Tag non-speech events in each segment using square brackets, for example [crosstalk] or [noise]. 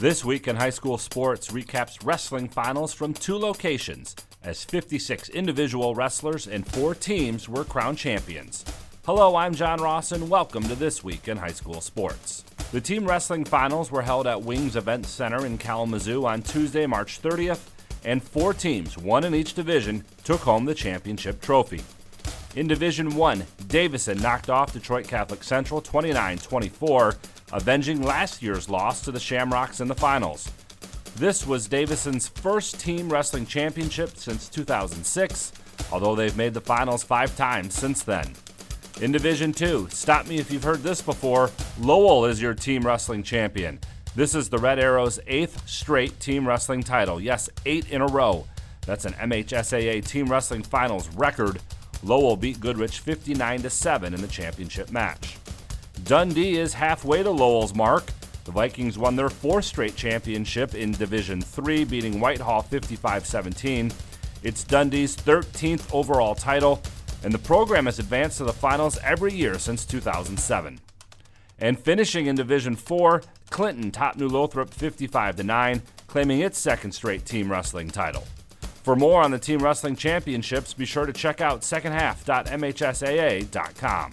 This week in high school sports recaps wrestling finals from two locations as 56 individual wrestlers and four teams were crowned champions. Hello, I'm John Ross, and welcome to This Week in High School Sports. The team wrestling finals were held at Wings Event Center in Kalamazoo on Tuesday, March 30th, and four teams, one in each division, took home the championship trophy. In Division 1, Davison knocked off Detroit Catholic Central 29 24, avenging last year's loss to the Shamrocks in the finals. This was Davison's first team wrestling championship since 2006, although they've made the finals five times since then. In Division 2, stop me if you've heard this before, Lowell is your team wrestling champion. This is the Red Arrows' eighth straight team wrestling title. Yes, eight in a row. That's an MHSAA Team Wrestling Finals record Lowell beat Goodrich 59 7 in the championship match. Dundee is halfway to Lowell's mark. The Vikings won their fourth straight championship in Division 3, beating Whitehall 55 17. It's Dundee's 13th overall title, and the program has advanced to the finals every year since 2007. And finishing in Division 4, Clinton topped New Lothrop 55 9, claiming its second straight team wrestling title. For more on the Team Wrestling Championships, be sure to check out secondhalf.mhsaa.com.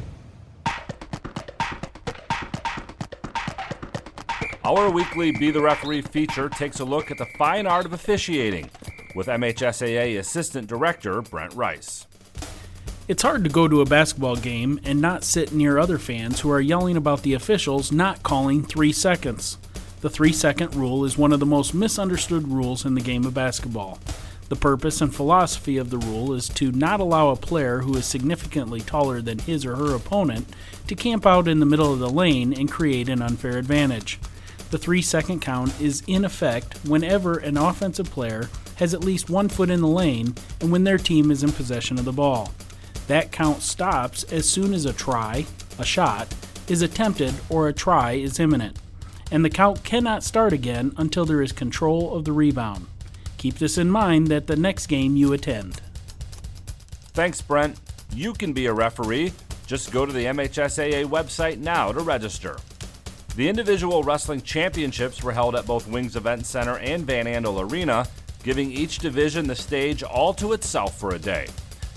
Our weekly Be the Referee feature takes a look at the fine art of officiating with MHSAA Assistant Director Brent Rice. It's hard to go to a basketball game and not sit near other fans who are yelling about the officials not calling three seconds. The three second rule is one of the most misunderstood rules in the game of basketball. The purpose and philosophy of the rule is to not allow a player who is significantly taller than his or her opponent to camp out in the middle of the lane and create an unfair advantage. The three second count is in effect whenever an offensive player has at least one foot in the lane and when their team is in possession of the ball. That count stops as soon as a try, a shot, is attempted or a try is imminent, and the count cannot start again until there is control of the rebound. Keep this in mind that the next game you attend. Thanks, Brent. You can be a referee. Just go to the MHSAA website now to register. The individual wrestling championships were held at both Wings Event Center and Van Andel Arena, giving each division the stage all to itself for a day.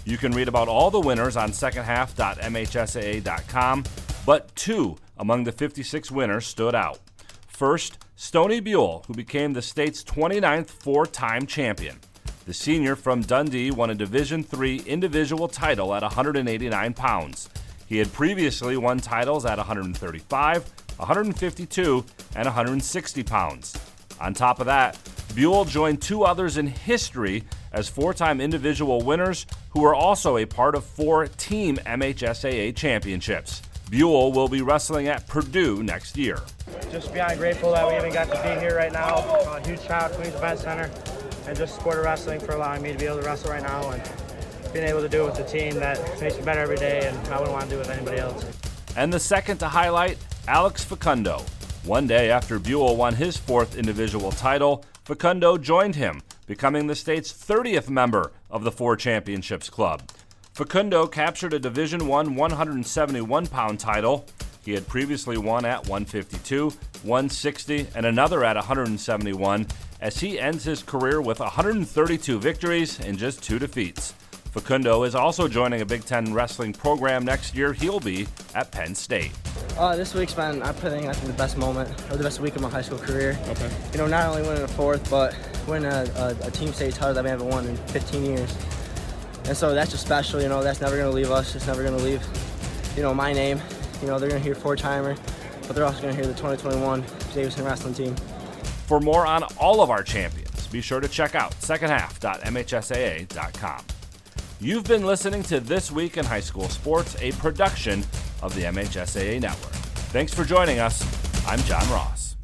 You can read about all the winners on secondhalf.mhsaa.com, but two among the 56 winners stood out. First, Stoney Buell, who became the state's 29th four-time champion. The senior from Dundee won a Division III individual title at 189 pounds. He had previously won titles at 135, 152, and 160 pounds. On top of that, Buell joined two others in history as four time individual winners who were also a part of four Team MHSAA championships. Buell will be wrestling at Purdue next year. Just beyond grateful that we even got to be here right now. A huge shout out to Wings Event Center and just Sport of Wrestling for allowing me to be able to wrestle right now and being able to do it with a team that makes me better every day and I wouldn't want to do it with anybody else. And the second to highlight, Alex Facundo. One day after Buell won his fourth individual title, Facundo joined him, becoming the state's 30th member of the Four Championships Club. Facundo captured a Division I 171 pound title. He had previously won at 152, 160, and another at 171 as he ends his career with 132 victories and just two defeats. Facundo is also joining a Big Ten wrestling program next year. He'll be at Penn State. Uh, this week's been, I think, I think the best moment or the best week of my high school career. Okay. You know, not only winning a fourth, but winning a, a, a team state title that we haven't won in 15 years. And so that's just special. You know, that's never going to leave us. It's never going to leave, you know, my name. You know, they're going to hear four timer, but they're also going to hear the 2021 Davison wrestling team. For more on all of our champions, be sure to check out secondhalf.mhsaa.com. You've been listening to This Week in High School Sports, a production of the MHSAA Network. Thanks for joining us. I'm John Ross.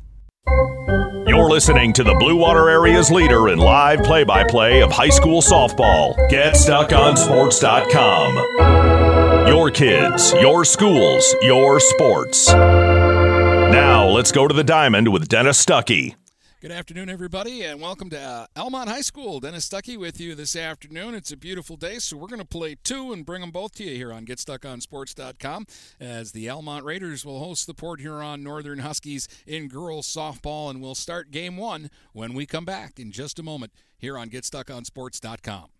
You're listening to the Blue Water Area's leader in live play by play of high school softball. GetStuckOnSports.com. Your kids, your schools, your sports. Now let's go to the diamond with Dennis Stuckey. Good afternoon, everybody, and welcome to uh, Almont High School. Dennis Stuckey with you this afternoon. It's a beautiful day, so we're going to play two and bring them both to you here on GetStuckOnSports.com as the Almont Raiders will host the Port Huron Northern Huskies in girls softball, and we'll start game one when we come back in just a moment here on GetStuckOnSports.com.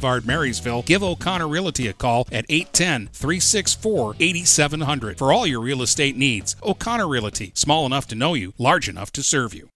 Boulevard, Marysville, give O'Connor Realty a call at 810 364 8700 for all your real estate needs. O'Connor Realty, small enough to know you, large enough to serve you.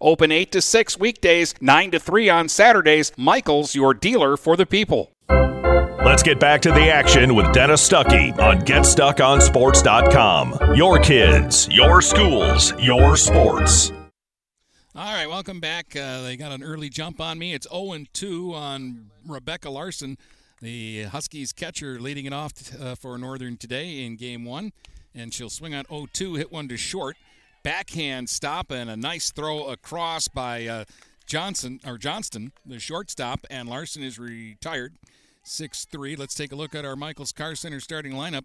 Open 8 to 6 weekdays, 9 to 3 on Saturdays. Michael's your dealer for the people. Let's get back to the action with Dennis Stuckey on GetStuckOnSports.com. Your kids, your schools, your sports. All right, welcome back. Uh, they got an early jump on me. It's 0 2 on Rebecca Larson, the Huskies catcher, leading it off uh, for Northern today in game one. And she'll swing on 0 2, hit one to short. Backhand stop and a nice throw across by uh, Johnson or Johnston, the shortstop, and Larson is retired. 6 3. Let's take a look at our Michaels Car Center starting lineup.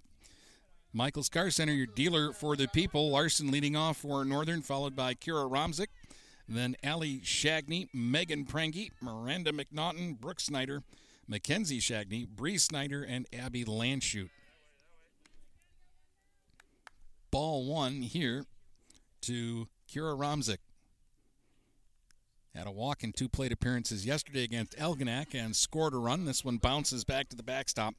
Michaels Car Center, your dealer for the people. Larson leading off for Northern, followed by Kira Romzik. Then Allie Shagney, Megan Prangy, Miranda McNaughton, Brooke Snyder, Mackenzie Shagney, Bree Snyder, and Abby Landshut. Ball one here to Kira Romzik. Had a walk in two plate appearances yesterday against Algonac and scored a run. This one bounces back to the backstop,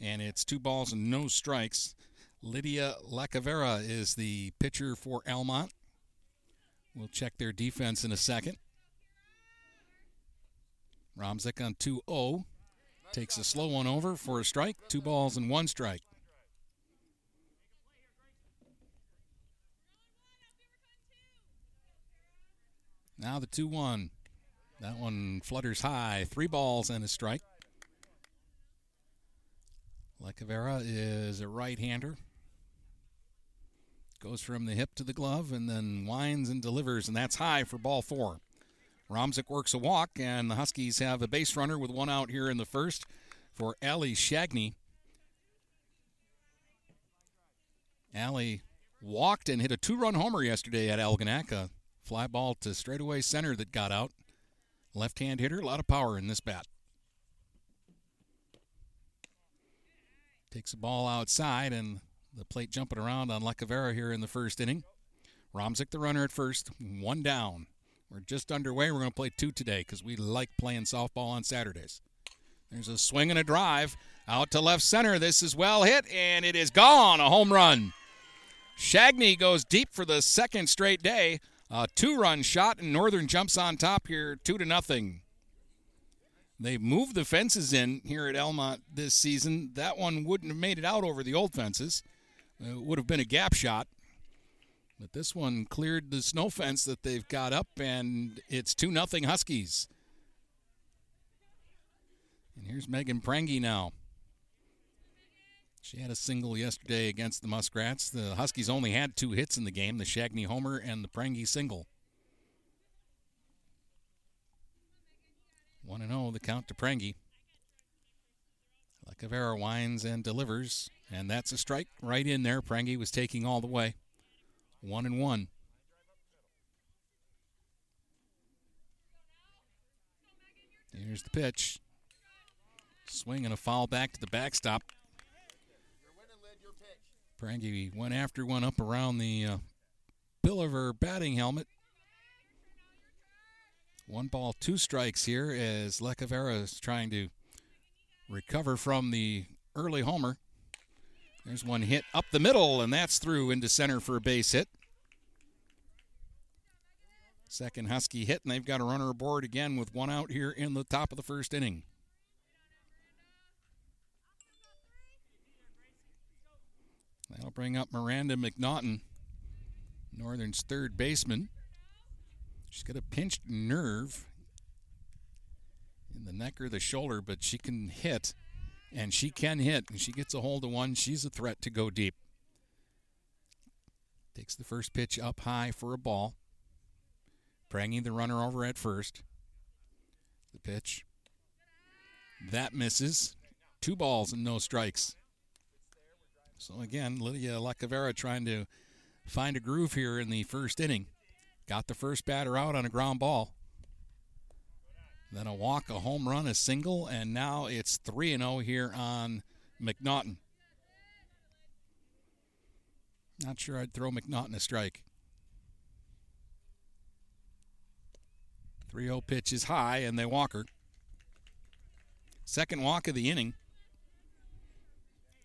and it's two balls and no strikes. Lydia Lacavera is the pitcher for Almont. We'll check their defense in a second. Romzik on 2 0. Takes a slow one over for a strike. Two balls and one strike. Now the 2 1. That one flutters high. Three balls and a strike. Lecavera is a right hander. Goes from the hip to the glove and then winds and delivers, and that's high for ball four. Romzik works a walk, and the Huskies have a base runner with one out here in the first for Ali Shagney. Ali walked and hit a two run homer yesterday at Algonac. Fly ball to straightaway center that got out. Left hand hitter, a lot of power in this bat. Takes the ball outside and the plate jumping around on Lecavera here in the first inning. Romzik the runner at first, one down. We're just underway. We're going to play two today because we like playing softball on Saturdays. There's a swing and a drive out to left center. This is well hit, and it is gone. A home run. Shagney goes deep for the second straight day. A two-run shot, and Northern jumps on top here, two to nothing. They've moved the fences in here at Almont this season. That one wouldn't have made it out over the old fences. It would have been a gap shot. But this one cleared the snow fence that they've got up, and it's 2 nothing Huskies. And here's Megan Prangy now. She had a single yesterday against the Muskrats. The Huskies only had two hits in the game the Shagney homer and the Prangy single. 1 0, the count to Prangy. Lecavera winds and delivers, and that's a strike right in there. Prangy was taking all the way. 1 and 1. Here's the pitch. Swing and a foul back to the backstop. Prangy went after one up around the uh, bill of her batting helmet. One ball, two strikes here as Lecavera is trying to recover from the early homer. There's one hit up the middle, and that's through into center for a base hit. Second Husky hit, and they've got a runner aboard again with one out here in the top of the first inning. That'll bring up Miranda McNaughton, Northern's third baseman. She's got a pinched nerve in the neck or the shoulder, but she can hit, and she can hit, and she gets a hold of one. She's a threat to go deep. Takes the first pitch up high for a ball. Prangy the runner over at first. The pitch. That misses. Two balls and no strikes. So again, Lydia Lacavera trying to find a groove here in the first inning. Got the first batter out on a ground ball. Then a walk, a home run, a single, and now it's 3 0 here on McNaughton. Not sure I'd throw McNaughton a strike. 3 0 pitch is high, and they walk her. Second walk of the inning.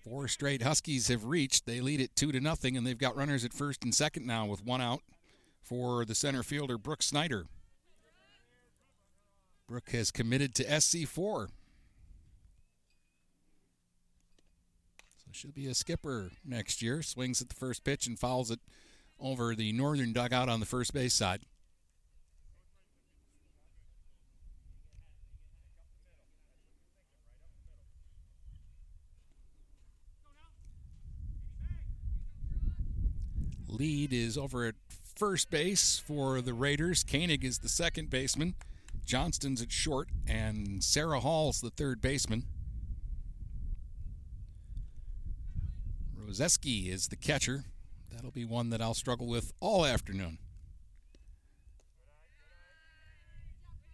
Four straight Huskies have reached. They lead it two to nothing, and they've got runners at first and second now with one out for the center fielder Brooke Snyder. Brooke has committed to SC4. So she'll be a skipper next year. Swings at the first pitch and fouls it over the northern dugout on the first base side. Lead is over at first base for the Raiders. Koenig is the second baseman. Johnston's at short, and Sarah Hall's the third baseman. Roseski is the catcher. That'll be one that I'll struggle with all afternoon.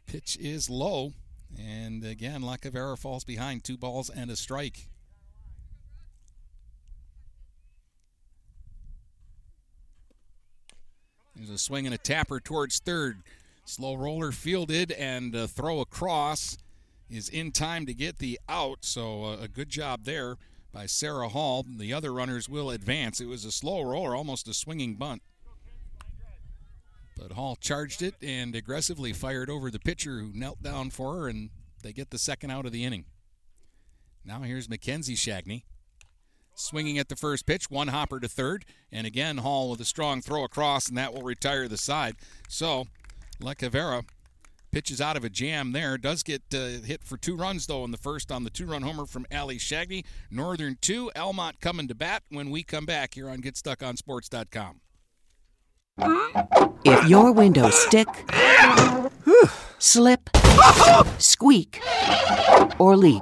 Pitch is low, and again, Lacavera falls behind two balls and a strike. There's a swing and a tapper towards third. Slow roller fielded and a throw across is in time to get the out. So uh, a good job there by Sarah Hall. The other runners will advance. It was a slow roller, almost a swinging bunt. But Hall charged it and aggressively fired over the pitcher who knelt down for her, and they get the second out of the inning. Now here's Mackenzie Shagney. Swinging at the first pitch, one hopper to third, and again Hall with a strong throw across, and that will retire the side. So, Lecavera pitches out of a jam there. Does get uh, hit for two runs, though, in the first on the two run homer from Ali Shagney. Northern 2, Almont coming to bat when we come back here on GetStuckOnSports.com. If your windows stick, [sighs] slip, [laughs] squeak, or leak,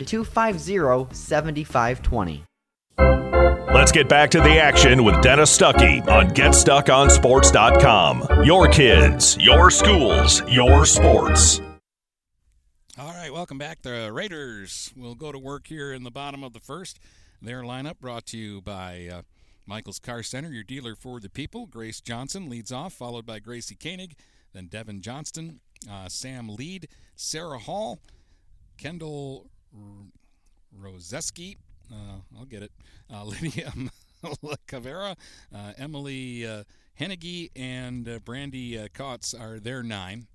250 7520. Let's get back to the action with Dennis Stuckey on GetStuckOnSports.com. Your kids, your schools, your sports. All right, welcome back. The Raiders will go to work here in the bottom of the first. Their lineup brought to you by uh, Michael's Car Center, your dealer for the people. Grace Johnson leads off, followed by Gracie Koenig, then Devin Johnston, uh, Sam Lead, Sarah Hall, Kendall Roseski, uh, I'll get it, uh, [laughs] Lydia Cavera, uh, Emily uh, Hennigy, and uh, Brandy uh, Kotz are their nine.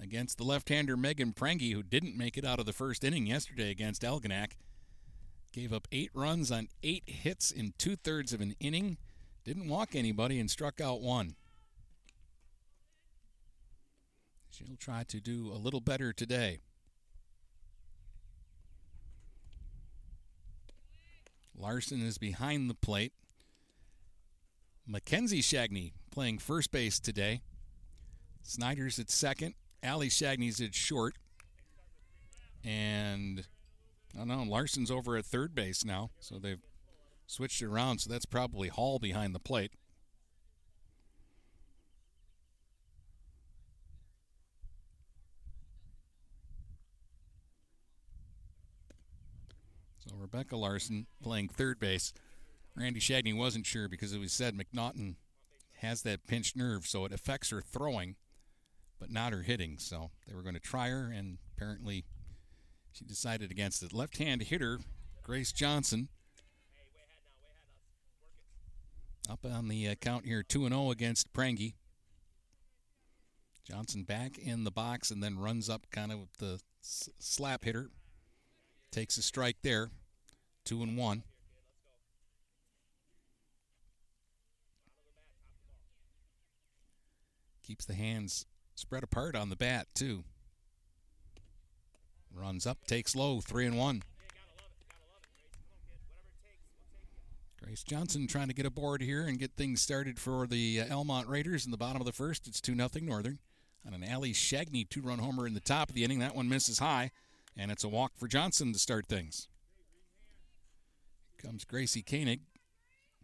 Against the left-hander Megan Prangy, who didn't make it out of the first inning yesterday against Algonac. Gave up eight runs on eight hits in two-thirds of an inning. Didn't walk anybody and struck out one. She'll try to do a little better today. Larson is behind the plate. Mackenzie Shagney playing first base today. Snyder's at second. Ali Shagney's at short. And I don't know, Larson's over at third base now. So they've switched it around. So that's probably Hall behind the plate. So Rebecca Larson playing third base. Randy Shagney wasn't sure because it was said McNaughton has that pinched nerve, so it affects her throwing, but not her hitting. So they were going to try her, and apparently she decided against it. Left hand hitter, Grace Johnson. Up on the uh, count here, 2 0 against Prangy. Johnson back in the box and then runs up kind of the slap hitter. Takes a strike there. Two and one. Keeps the hands spread apart on the bat, too. Runs up, takes low, three and one. Grace Johnson trying to get aboard here and get things started for the uh, Almont Raiders in the bottom of the first. It's 2 0 Northern. On an Ali Shagney two run homer in the top of the inning. That one misses high. And it's a walk for Johnson to start things. Comes Gracie Koenig,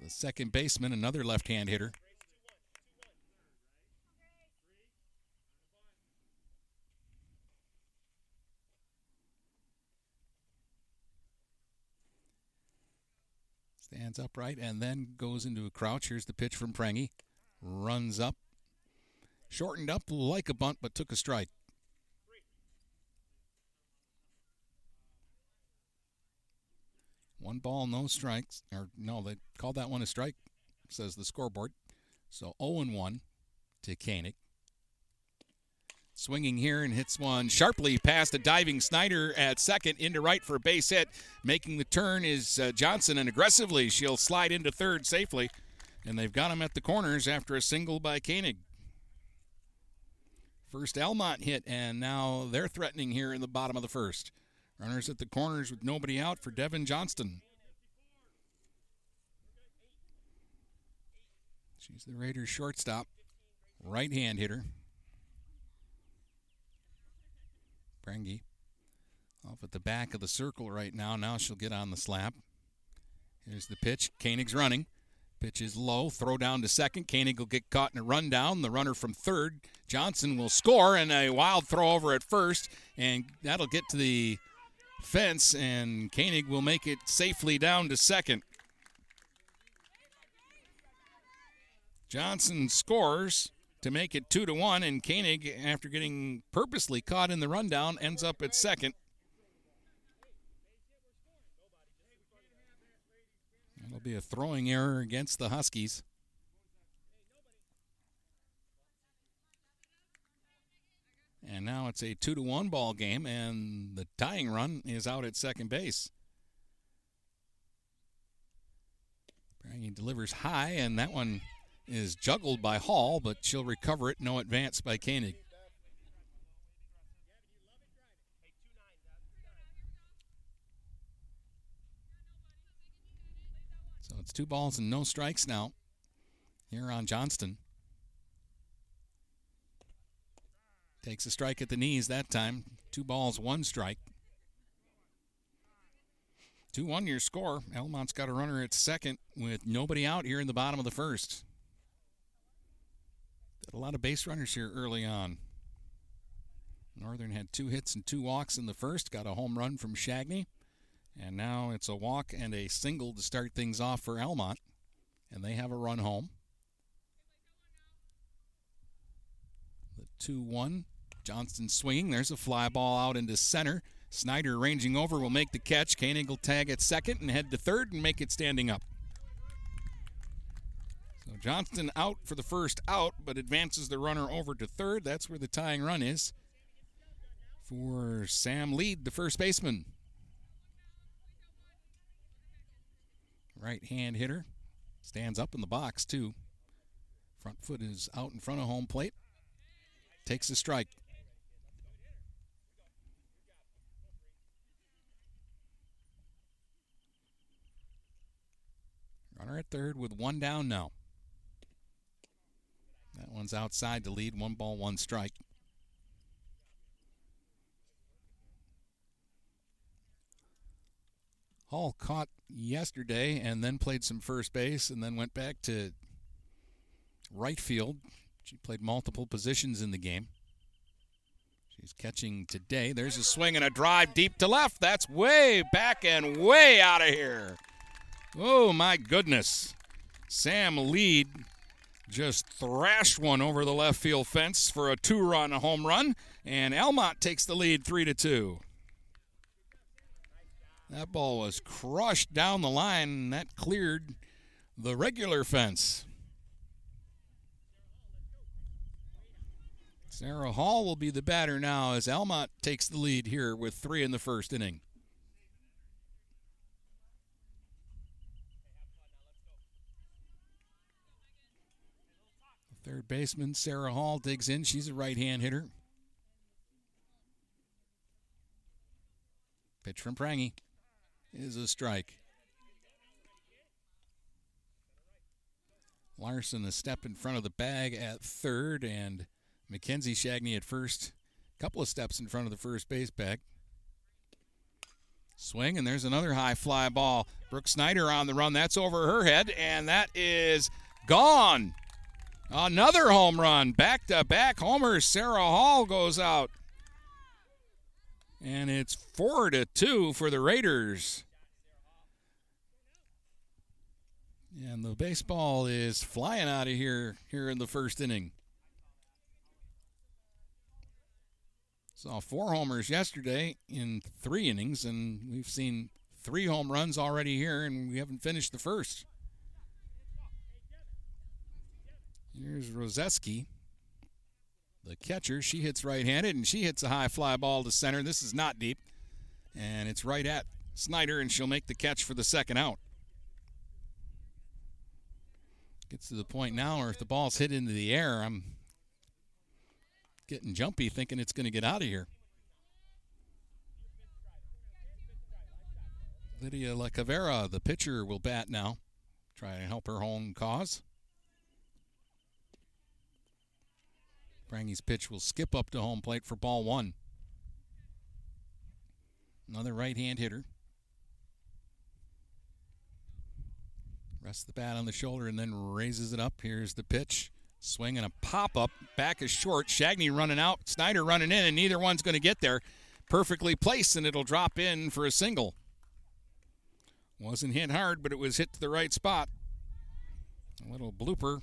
the second baseman, another left hand hitter. Stands upright and then goes into a crouch. Here's the pitch from Prangy. Runs up. Shortened up like a bunt, but took a strike. One ball, no strikes. Or no, they called that one a strike, says the scoreboard. So 0 1 to Koenig. Swinging here and hits one sharply past a diving Snyder at second into right for a base hit. Making the turn is uh, Johnson, and aggressively she'll slide into third safely. And they've got him at the corners after a single by Koenig. First Almont hit, and now they're threatening here in the bottom of the first. Runners at the corners with nobody out for Devin Johnston. She's the Raiders shortstop, right hand hitter. Prangy off at the back of the circle right now. Now she'll get on the slap. Here's the pitch. Koenig's running. Pitch is low. Throw down to second. Koenig will get caught in a rundown. The runner from third, Johnson, will score, and a wild throw over at first, and that'll get to the fence, and Koenig will make it safely down to second. Johnson scores to make it two to one, and Koenig, after getting purposely caught in the rundown, ends up at second. That'll be a throwing error against the Huskies. And now it's a two to one ball game, and the tying run is out at second base. He delivers high, and that one is juggled by Hall, but she'll recover it. No advance by Koenig. So it's two balls and no strikes now here on Johnston. Takes a strike at the knees that time. Two balls, one strike. 2 1 your score. Almont's got a runner at second with nobody out here in the bottom of the first. Got a lot of base runners here early on. Northern had two hits and two walks in the first, got a home run from Shagney. And now it's a walk and a single to start things off for Almont. And they have a run home. The 2 1. Johnston swinging. There's a fly ball out into center. Snyder ranging over will make the catch. Koenig will tag at second and head to third and make it standing up. So Johnston out for the first out, but advances the runner over to third. That's where the tying run is for Sam Lead, the first baseman. Right hand hitter. Stands up in the box, too. Front foot is out in front of home plate. Takes a strike. Runner at third with one down now. That one's outside to lead. One ball, one strike. Hall caught yesterday and then played some first base and then went back to right field. She played multiple positions in the game. She's catching today. There's a swing and a drive deep to left. That's way back and way out of here. Oh, my goodness. Sam Lead just thrashed one over the left field fence for a two run home run, and Almont takes the lead 3 to 2. That ball was crushed down the line, and that cleared the regular fence. Sarah Hall will be the batter now as Almont takes the lead here with three in the first inning. Third baseman Sarah Hall digs in. She's a right hand hitter. Pitch from Prangy is a strike. Larson a step in front of the bag at third, and Mackenzie Shagney at first. A couple of steps in front of the first base bag. Swing, and there's another high fly ball. Brooke Snyder on the run. That's over her head, and that is gone. Another home run. Back to back homers. Sarah Hall goes out. And it's four to two for the Raiders. And the baseball is flying out of here here in the first inning. Saw four homers yesterday in three innings, and we've seen three home runs already here, and we haven't finished the first. Here's Roseski, the catcher. She hits right handed, and she hits a high fly ball to center. This is not deep, and it's right at Snyder, and she'll make the catch for the second out. Gets to the point now where if the ball's hit into the air, I'm getting jumpy, thinking it's going to get out of here. Lydia Lacavera, the pitcher, will bat now. Try to help her home cause. Prangy's pitch will skip up to home plate for ball one. Another right hand hitter. Rests the bat on the shoulder and then raises it up. Here's the pitch. Swing and a pop up. Back is short. Shagney running out. Snyder running in, and neither one's going to get there. Perfectly placed, and it'll drop in for a single. Wasn't hit hard, but it was hit to the right spot. A little blooper.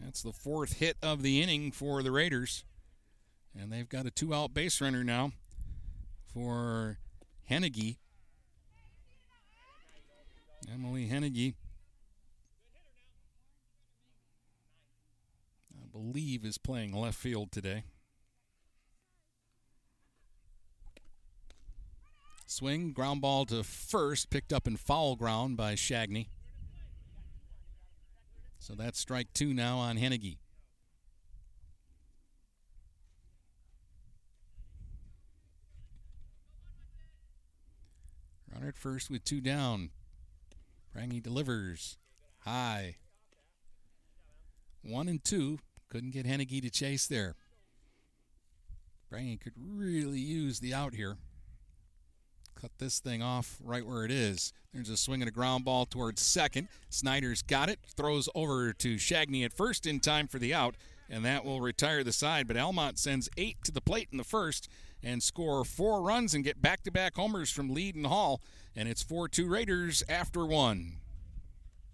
That's the fourth hit of the inning for the Raiders. And they've got a two out base runner now for Hennege. Emily Hennege. I believe is playing left field today. Swing, ground ball to first, picked up in foul ground by Shagney. So that's strike two now on Hennege. Runner at first with two down. Prangy delivers. High. One and two. Couldn't get Hennege to chase there. Prangy could really use the out here cut this thing off right where it is. There's a swing and a ground ball towards second. Snyder's got it, throws over to Shagney at first in time for the out, and that will retire the side. But Almont sends eight to the plate in the first and score four runs and get back to back homers from Lead and Hall. And it's 4 2 Raiders after one.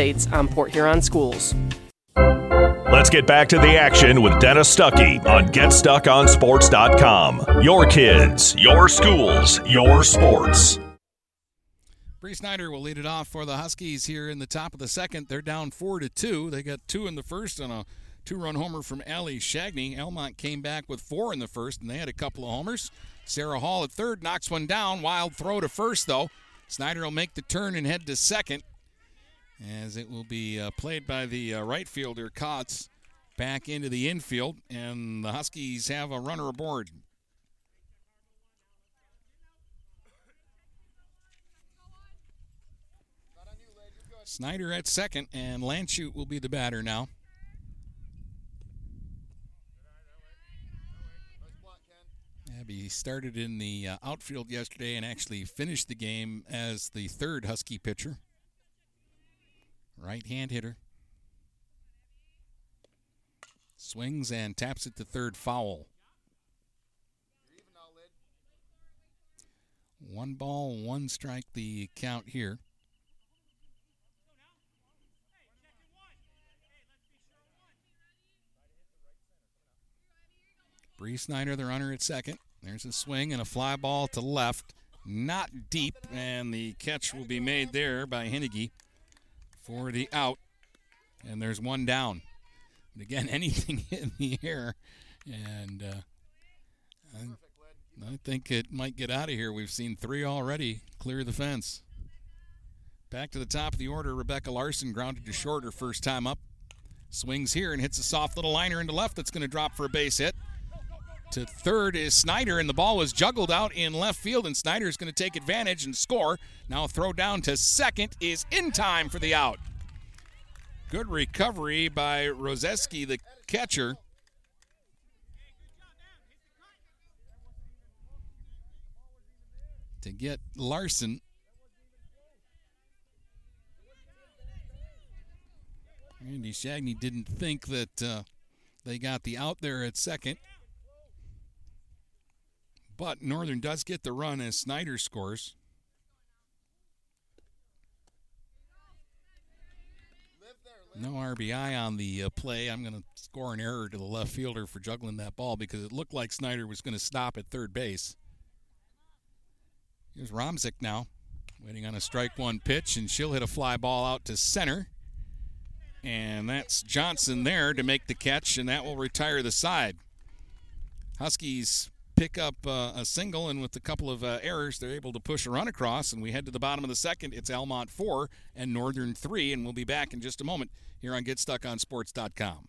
updates on Port Huron schools. Let's get back to the action with Dennis Stuckey on GetStuckOnSports.com. Your kids, your schools, your sports. Bree Snyder will lead it off for the Huskies here in the top of the second. They're down four to two. They got two in the first on a two-run homer from Allie Shagney. Almont came back with four in the first, and they had a couple of homers. Sarah Hall at third knocks one down. Wild throw to first though. Snyder will make the turn and head to second as it will be uh, played by the uh, right fielder Kotz back into the infield, and the Huskies have a runner aboard. Snyder at second, and Lanchute will be the batter now. Abby started in the uh, outfield yesterday and actually finished the game as the third Husky pitcher. Right hand hitter. Swings and taps it to third foul. One ball, one strike, the count here. Bree Snyder, the runner at second. There's a swing and a fly ball to left. Not deep, and the catch will be made there by Hennege for the out. And there's one down. But again, [laughs] anything in the air. And uh, I, I think it might get out of here. We've seen three already clear the fence. Back to the top of the order, Rebecca Larson grounded to short her first time up. Swings here and hits a soft little liner into left that's going to drop for a base hit. To third is Snyder, and the ball was juggled out in left field, and Snyder is going to take advantage and score. Now throw down to second is in time for the out. Good recovery by Roseski, the catcher. To get Larson. Andy Shagney didn't think that uh, they got the out there at second. But Northern does get the run as Snyder scores. No RBI on the uh, play. I'm going to score an error to the left fielder for juggling that ball because it looked like Snyder was going to stop at third base. Here's Romzik now, waiting on a strike one pitch, and she'll hit a fly ball out to center. And that's Johnson there to make the catch, and that will retire the side. Huskies pick up uh, a single, and with a couple of uh, errors, they're able to push a run across. And we head to the bottom of the second. It's Almont 4 and Northern 3, and we'll be back in just a moment here on GetStuckOnSports.com.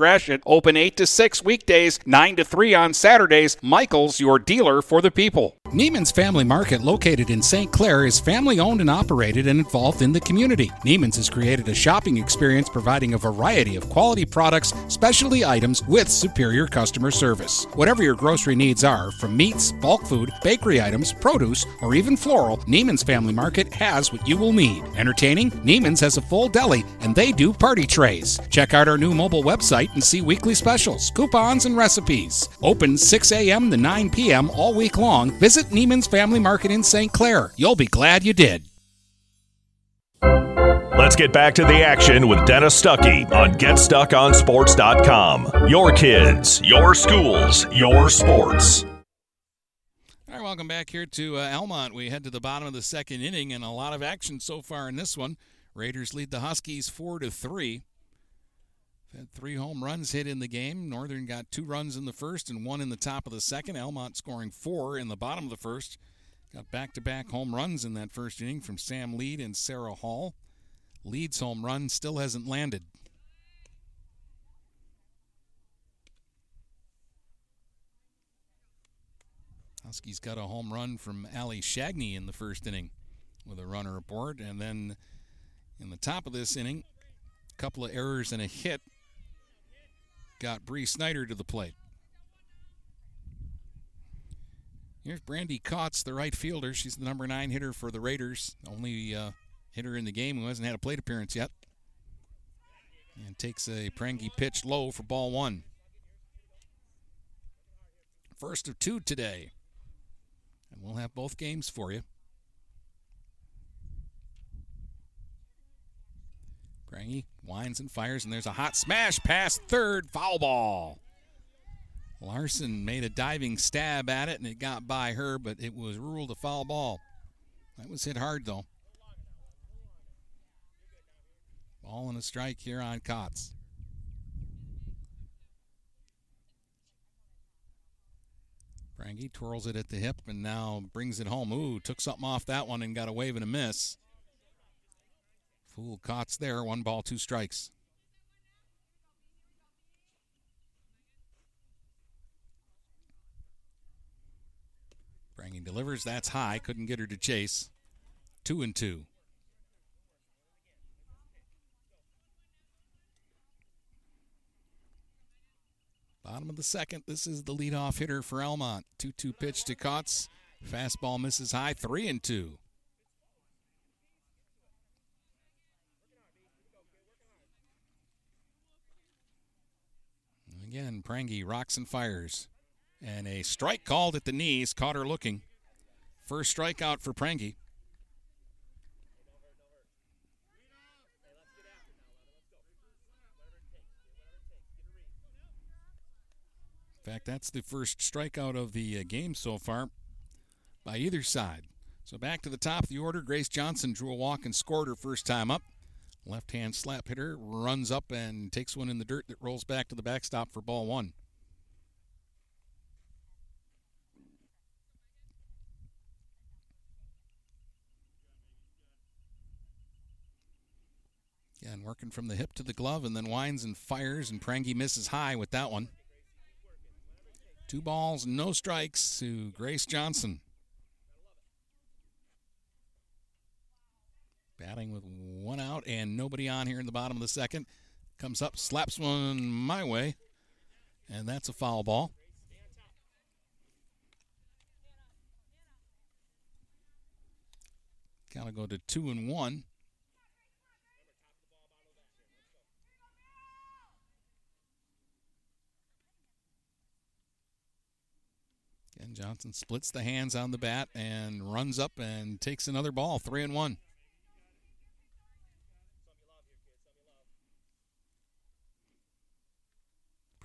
Gratiot. Open 8 to 6 weekdays, 9 to 3 on Saturdays. Michaels, your dealer for the people. Neiman's Family Market, located in St. Clair, is family owned and operated and involved in the community. Neiman's has created a shopping experience providing a variety of quality products, specialty items with superior customer service. Whatever your grocery needs are, from meats, bulk food, bakery items, produce, or even floral, Neiman's Family Market has what you will need. Entertaining? Neiman's has a full deli and they do party trays. Check out our new mobile website and see weekly specials, coupons, and recipes. Open 6 a.m. to 9 p.m. all week long. Visit Neiman's Family Market in St. Clair. You'll be glad you did. Let's get back to the action with Dennis Stuckey on GetStuckOnSports.com. Your kids, your schools, your sports. All right, welcome back here to uh, Almont. We head to the bottom of the second inning, and a lot of action so far in this one. Raiders lead the Huskies four to three. Had three home runs hit in the game. Northern got two runs in the first and one in the top of the second. Almont scoring four in the bottom of the first. Got back-to-back home runs in that first inning from Sam Lead and Sarah Hall. Lead's home run still hasn't landed. Huskies got a home run from Allie Shagney in the first inning with a runner aboard. And then in the top of this inning, a couple of errors and a hit got Bree Snyder to the plate. Here's Brandy Kotz, the right fielder. She's the number nine hitter for the Raiders. Only uh, hitter in the game who hasn't had a plate appearance yet. And takes a Prangy pitch low for ball one. First of two today. And we'll have both games for you. Prangy winds and fires, and there's a hot smash past third, foul ball. Larson made a diving stab at it, and it got by her, but it was ruled a foul ball. That was hit hard, though. Ball and a strike here on Kotz. Prangy twirls it at the hip and now brings it home. Ooh, took something off that one and got a wave and a miss. Fool Kotz there. One ball, two strikes. Prangy delivers. That's high. Couldn't get her to chase. Two and two. Bottom of the second. This is the leadoff hitter for Almont. 2 2 pitch to Kotz. Fastball misses high. 3 and 2. Again, Prangy rocks and fires. And a strike called at the knees. Caught her looking. First strikeout for Prangy. In fact, that's the first strikeout of the uh, game so far by either side. So back to the top of the order. Grace Johnson drew a walk and scored her first time up. Left hand slap hitter runs up and takes one in the dirt that rolls back to the backstop for ball one. Again, working from the hip to the glove and then winds and fires, and Prangy misses high with that one. Two balls, no strikes to Grace Johnson. Batting with one out and nobody on here in the bottom of the second. Comes up, slaps one my way, and that's a foul ball. Count to go to two and one. And Johnson splits the hands on the bat and runs up and takes another ball, three and one.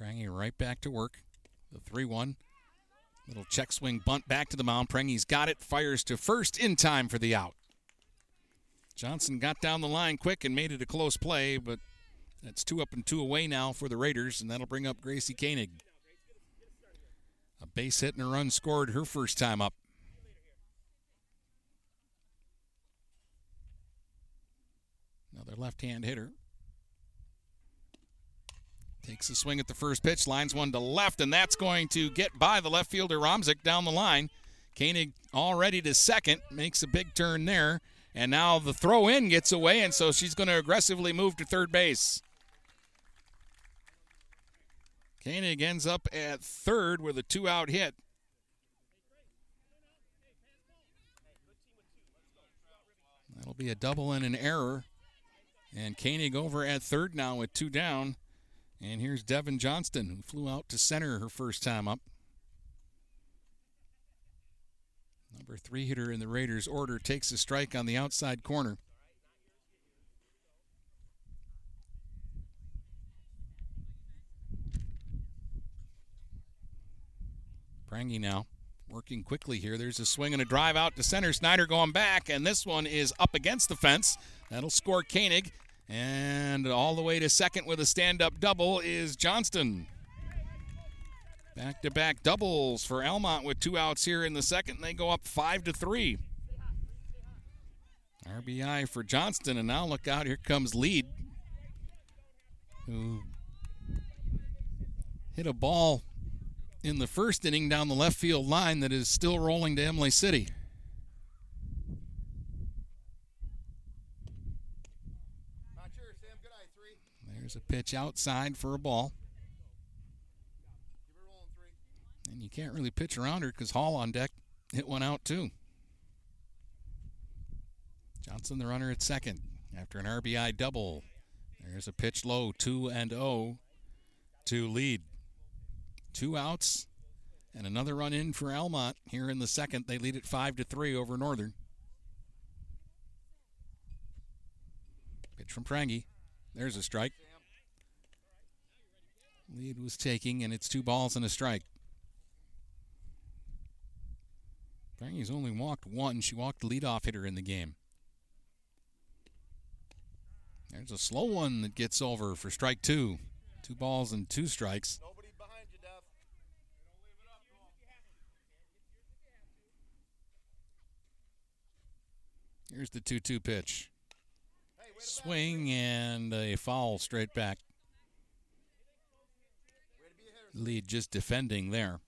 Prangy right back to work. The 3 1. Little check swing bunt back to the mound. Prangy's got it, fires to first in time for the out. Johnson got down the line quick and made it a close play, but that's two up and two away now for the Raiders, and that'll bring up Gracie Koenig. A base hit and a run scored her first time up. Another left hand hitter. Takes a swing at the first pitch, lines one to left, and that's going to get by the left fielder Romzik down the line. Koenig already to second, makes a big turn there, and now the throw in gets away, and so she's going to aggressively move to third base. Koenig ends up at third with a two out hit. That'll be a double and an error. And Koenig over at third now with two down. And here's Devin Johnston, who flew out to center her first time up. Number three hitter in the Raiders' order takes a strike on the outside corner. Prangy now working quickly here. There's a swing and a drive out to center. Snyder going back, and this one is up against the fence. That'll score Koenig. And all the way to second with a stand up double is Johnston. Back to back doubles for Almont with two outs here in the second. They go up five to three. RBI for Johnston, and now look out, here comes Lead, who hit a ball in the first inning down the left field line that is still rolling to Imlay City. There's a pitch outside for a ball. And you can't really pitch around her because Hall on deck hit one out too. Johnson, the runner at second, after an RBI double. There's a pitch low, 2 and 0 to lead. Two outs and another run in for Almont here in the second. They lead it 5 to 3 over Northern. Pitch from Prangy. There's a strike. Lead was taking, and it's two balls and a strike. Prangy's only walked one. She walked the leadoff hitter in the game. There's a slow one that gets over for strike two. Two balls and two strikes. Here's the 2 2 pitch. Swing and a foul straight back lead just defending there.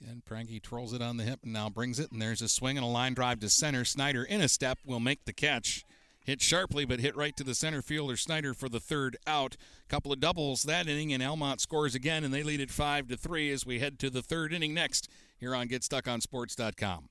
Again, Prangy trolls it on the hip and now brings it, and there's a swing and a line drive to center. Snyder in a step will make the catch. Hit sharply, but hit right to the center fielder Snyder for the third out. Couple of doubles that inning, and Almont scores again, and they lead it five to three as we head to the third inning next here on GetStuckOnSports.com.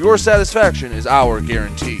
your satisfaction is our guarantee.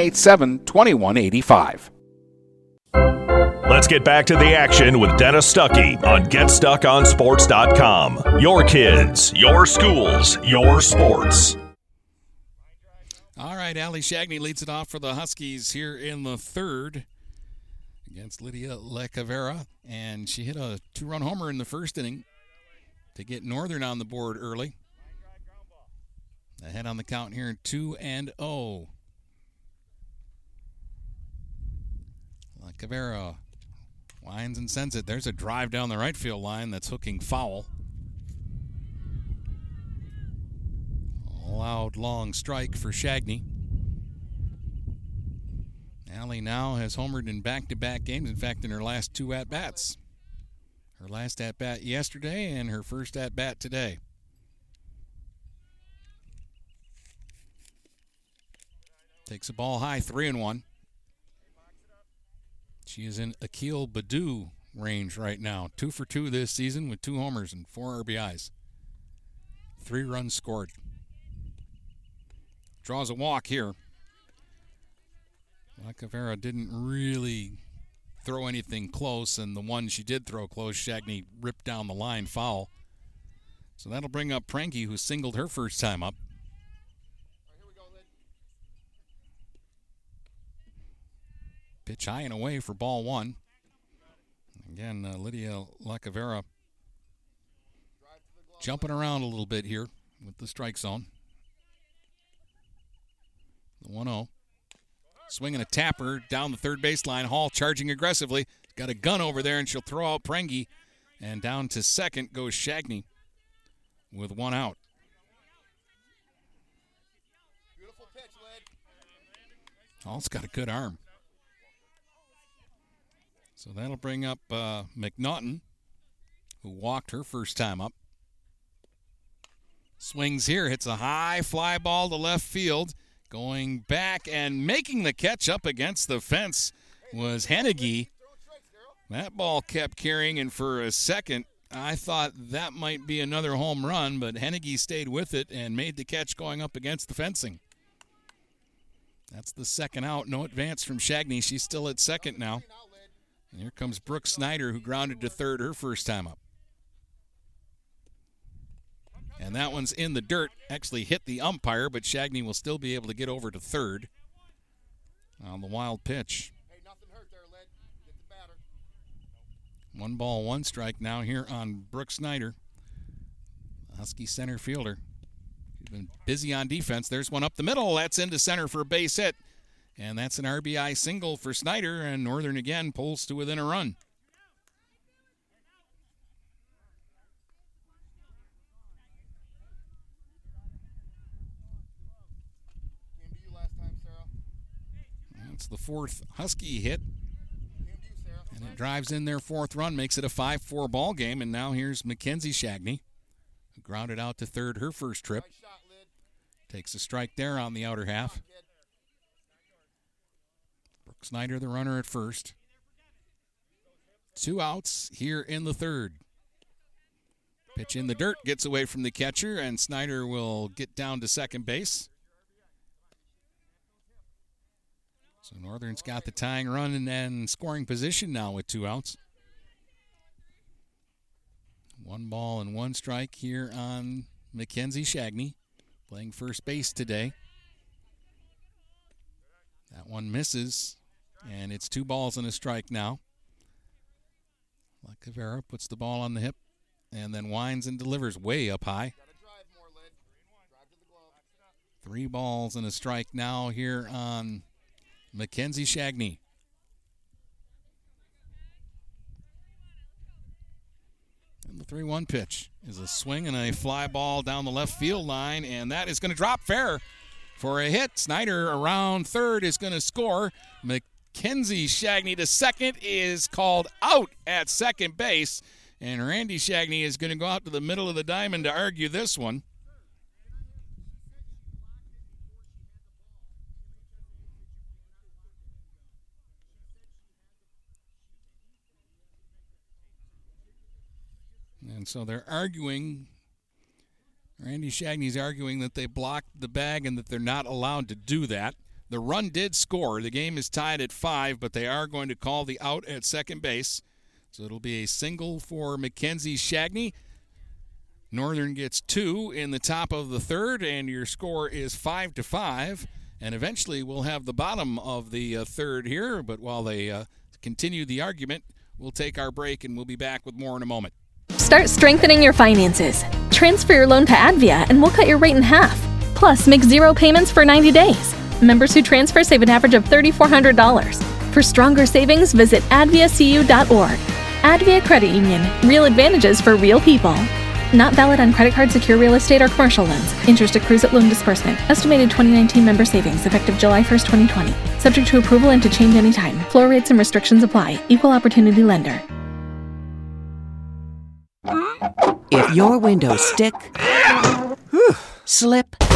887 2185. Let's get back to the action with Dennis Stuckey on GetStuckOnSports.com. Your kids, your schools, your sports. All right, Allie Shagney leads it off for the Huskies here in the third against Lydia Lacavera, and she hit a two-run homer in the first inning to get Northern on the board early. Ahead on the count here, two and zero. Oh. Cavero winds and sends it. There's a drive down the right field line that's hooking foul. Loud long strike for Shagney. Allie now has homered in back to back games. In fact, in her last two at bats. Her last at bat yesterday and her first at bat today. Takes a ball high, three and one. She is in Akil Badu range right now. Two for two this season with two homers and four RBIs. Three runs scored. Draws a walk here. Lacavera didn't really throw anything close, and the one she did throw close, Shagney ripped down the line foul. So that'll bring up Prangy, who singled her first time up. Pitch high and away for ball one. Again, uh, Lydia Lacavera jumping around a little bit here with the strike zone. The 1 0. Swinging a tapper down the third baseline. Hall charging aggressively. Got a gun over there, and she'll throw out Prangy. And down to second goes Shagney with one out. Hall's got a good arm. So that'll bring up uh, McNaughton, who walked her first time up. Swings here, hits a high fly ball to left field. Going back and making the catch up against the fence was Hennigy. That ball kept carrying, and for a second, I thought that might be another home run, but Hennigy stayed with it and made the catch going up against the fencing. That's the second out. No advance from Shagney. She's still at second now. And here comes Brooke Snyder, who grounded to third her first time up. And that one's in the dirt. Actually hit the umpire, but Shagney will still be able to get over to third on the wild pitch. One ball, one strike now here on Brooke Snyder, Husky center fielder. He's been busy on defense. There's one up the middle. That's into center for a base hit. And that's an RBI single for Snyder, and Northern again pulls to within a run. That's the fourth Husky hit. And it drives in their fourth run, makes it a 5 4 ball game. And now here's Mackenzie Shagney, grounded out to third her first trip. Takes a strike there on the outer half. Snyder, the runner at first. Two outs here in the third. Pitch in the dirt, gets away from the catcher, and Snyder will get down to second base. So Northern's got the tying run and then scoring position now with two outs. One ball and one strike here on Mackenzie Shagney, playing first base today. That one misses. And it's two balls and a strike now. Lacavera puts the ball on the hip and then winds and delivers way up high. Three balls and a strike now here on Mackenzie Shagney. And the 3 1 pitch is a swing and a fly ball down the left field line, and that is going to drop fair for a hit. Snyder around third is going to score. Mackenzie Shagney to second is called out at second base, and Randy Shagney is going to go out to the middle of the diamond to argue this one. And so they're arguing. Randy Shagney's arguing that they blocked the bag and that they're not allowed to do that. The run did score. The game is tied at five, but they are going to call the out at second base. So it'll be a single for Mackenzie Shagney. Northern gets two in the top of the third, and your score is five to five. And eventually we'll have the bottom of the uh, third here. But while they uh, continue the argument, we'll take our break and we'll be back with more in a moment. Start strengthening your finances. Transfer your loan to Advia and we'll cut your rate in half. Plus, make zero payments for 90 days. Members who transfer save an average of $3,400. For stronger savings, visit adviacu.org. Advia Credit Union. Real advantages for real people. Not valid on credit card, secure real estate, or commercial loans. Interest accrues at loan disbursement. Estimated 2019 member savings effective July 1st, 2020. Subject to approval and to change anytime. Floor rates and restrictions apply. Equal opportunity lender. If your windows stick, [sighs] slip,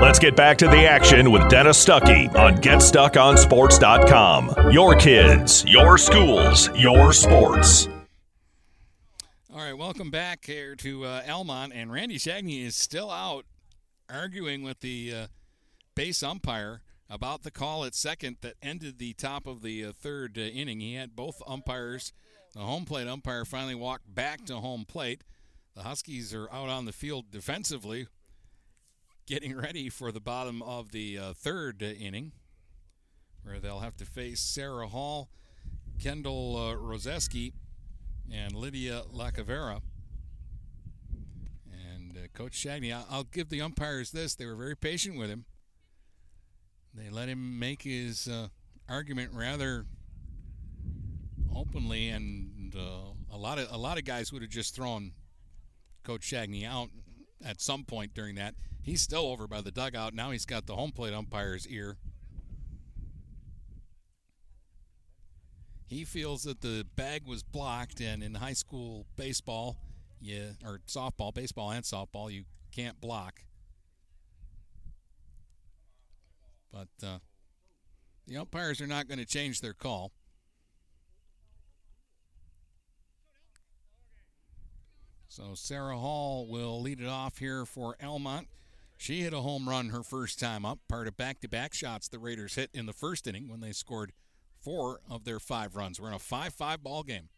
Let's get back to the action with Dennis Stuckey on GetStuckOnSports.com. Your kids, your schools, your sports. All right, welcome back here to uh, Almont, and Randy Shagney is still out arguing with the uh, base umpire about the call at second that ended the top of the uh, third uh, inning. He had both umpires. The home plate umpire finally walked back to home plate. The Huskies are out on the field defensively, getting ready for the bottom of the uh, third inning, where they'll have to face Sarah Hall, Kendall uh, Roseski, and Lydia Lacavera. And uh, Coach Shagney, I'll, I'll give the umpires this: they were very patient with him. They let him make his uh, argument rather openly, and uh, a lot of a lot of guys would have just thrown Coach Shagney out at some point during that. He's still over by the dugout. Now he's got the home plate umpire's ear. He feels that the bag was blocked, and in high school baseball, yeah, or softball, baseball and softball, you can't block. But uh, the umpires are not going to change their call. So Sarah Hall will lead it off here for Almont. She hit a home run her first time up, part of back to back shots the Raiders hit in the first inning when they scored four of their five runs. We're in a 5 5 ball game.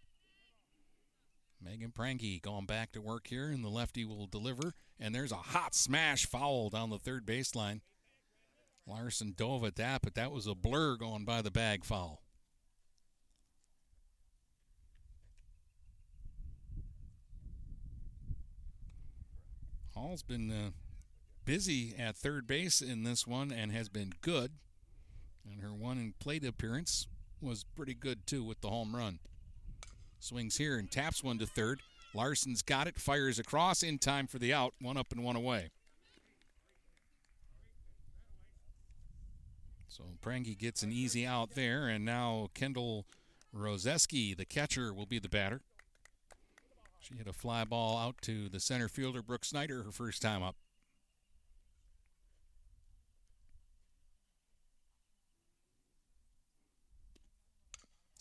Megan Prangy going back to work here, and the lefty will deliver. And there's a hot smash foul down the third baseline. Larson dove at that, but that was a blur going by the bag foul. Hall's been uh, busy at third base in this one and has been good. And her one in plate appearance was pretty good too with the home run. Swings here and taps one to third. Larson's got it, fires across in time for the out, one up and one away. So Prangy gets an easy out there, and now Kendall Roseski, the catcher, will be the batter. She hit a fly ball out to the center fielder, Brooke Snyder, her first time up.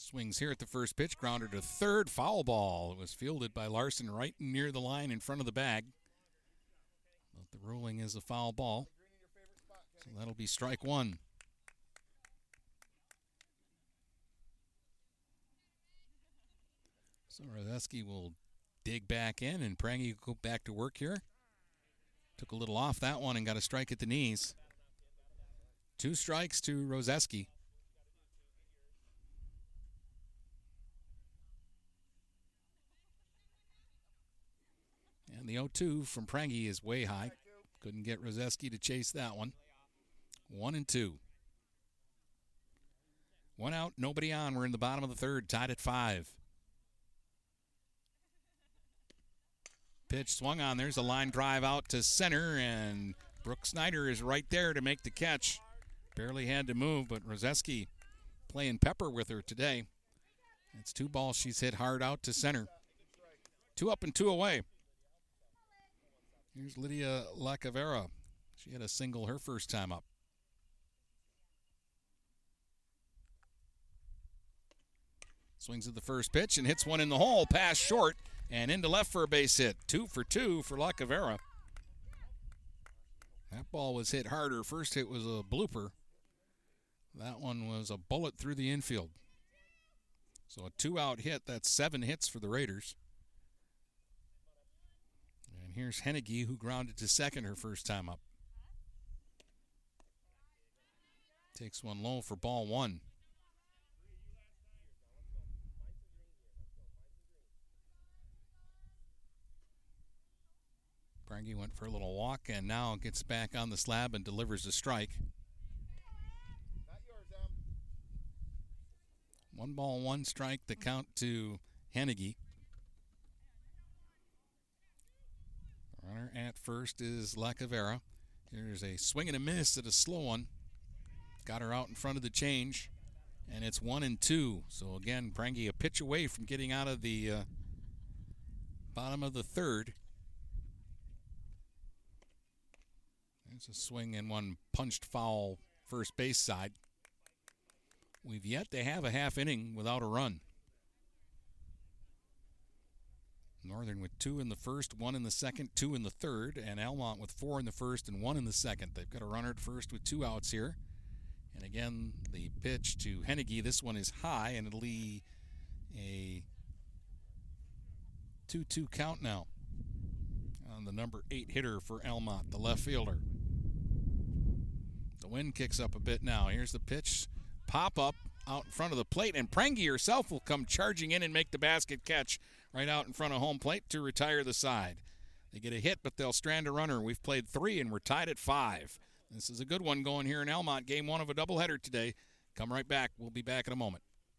Swings here at the first pitch, grounded to third, foul ball. It was fielded by Larson right near the line in front of the bag. But the ruling is a foul ball. So that'll be strike one. So Roseski will dig back in, and Prangy will go back to work here. Took a little off that one and got a strike at the knees. Two strikes to Roseski. The 0 2 from Prangy is way high. Couldn't get Roseski to chase that one. One and two. One out, nobody on. We're in the bottom of the third, tied at five. Pitch swung on. There's a line drive out to center, and Brooke Snyder is right there to make the catch. Barely had to move, but Roseski playing pepper with her today. It's two balls she's hit hard out to center. Two up and two away. Here's Lydia Lacavera. She had a single her first time up. Swings at the first pitch and hits one in the hole, pass short and into left for a base hit. Two for two for Lacavera. That ball was hit harder. First hit was a blooper. That one was a bullet through the infield. So a two out hit. That's seven hits for the Raiders. And here's Henneke, who grounded to second her first time up. Takes one low for ball one. Prangy went for a little walk and now gets back on the slab and delivers a strike. One ball, one strike, the count to Henneke. Runner at first is Lacavera. Here's a swing and a miss at a slow one. Got her out in front of the change, and it's one and two. So again, Prangy a pitch away from getting out of the uh, bottom of the third. There's a swing and one punched foul first base side. We've yet to have a half inning without a run. Northern with two in the first, one in the second, two in the third, and Almont with four in the first and one in the second. They've got a runner at first with two outs here. And again, the pitch to Henneke. This one is high, and it'll be a 2 2 count now on the number eight hitter for Almont, the left fielder. The wind kicks up a bit now. Here's the pitch. Pop up out in front of the plate, and Prangy herself will come charging in and make the basket catch right out in front of home plate to retire the side. They get a hit, but they'll strand a runner. We've played three, and we're tied at five. This is a good one going here in Almont. Game one of a doubleheader today. Come right back. We'll be back in a moment.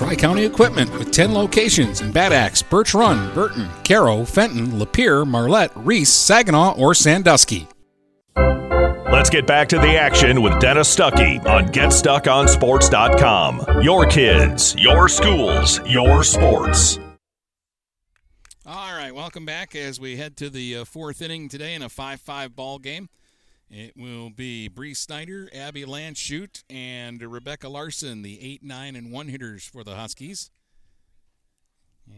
Tri County Equipment with 10 locations in Bad Axe, Birch Run, Burton, Caro, Fenton, Lapeer, Marlette, Reese, Saginaw, or Sandusky. Let's get back to the action with Dennis Stuckey on GetStuckOnSports.com. Your kids, your schools, your sports. All right, welcome back as we head to the uh, fourth inning today in a 5 5 ball game. It will be Bree Snyder, Abby Landshut, and Rebecca Larson, the 8, 9, and 1 hitters for the Huskies.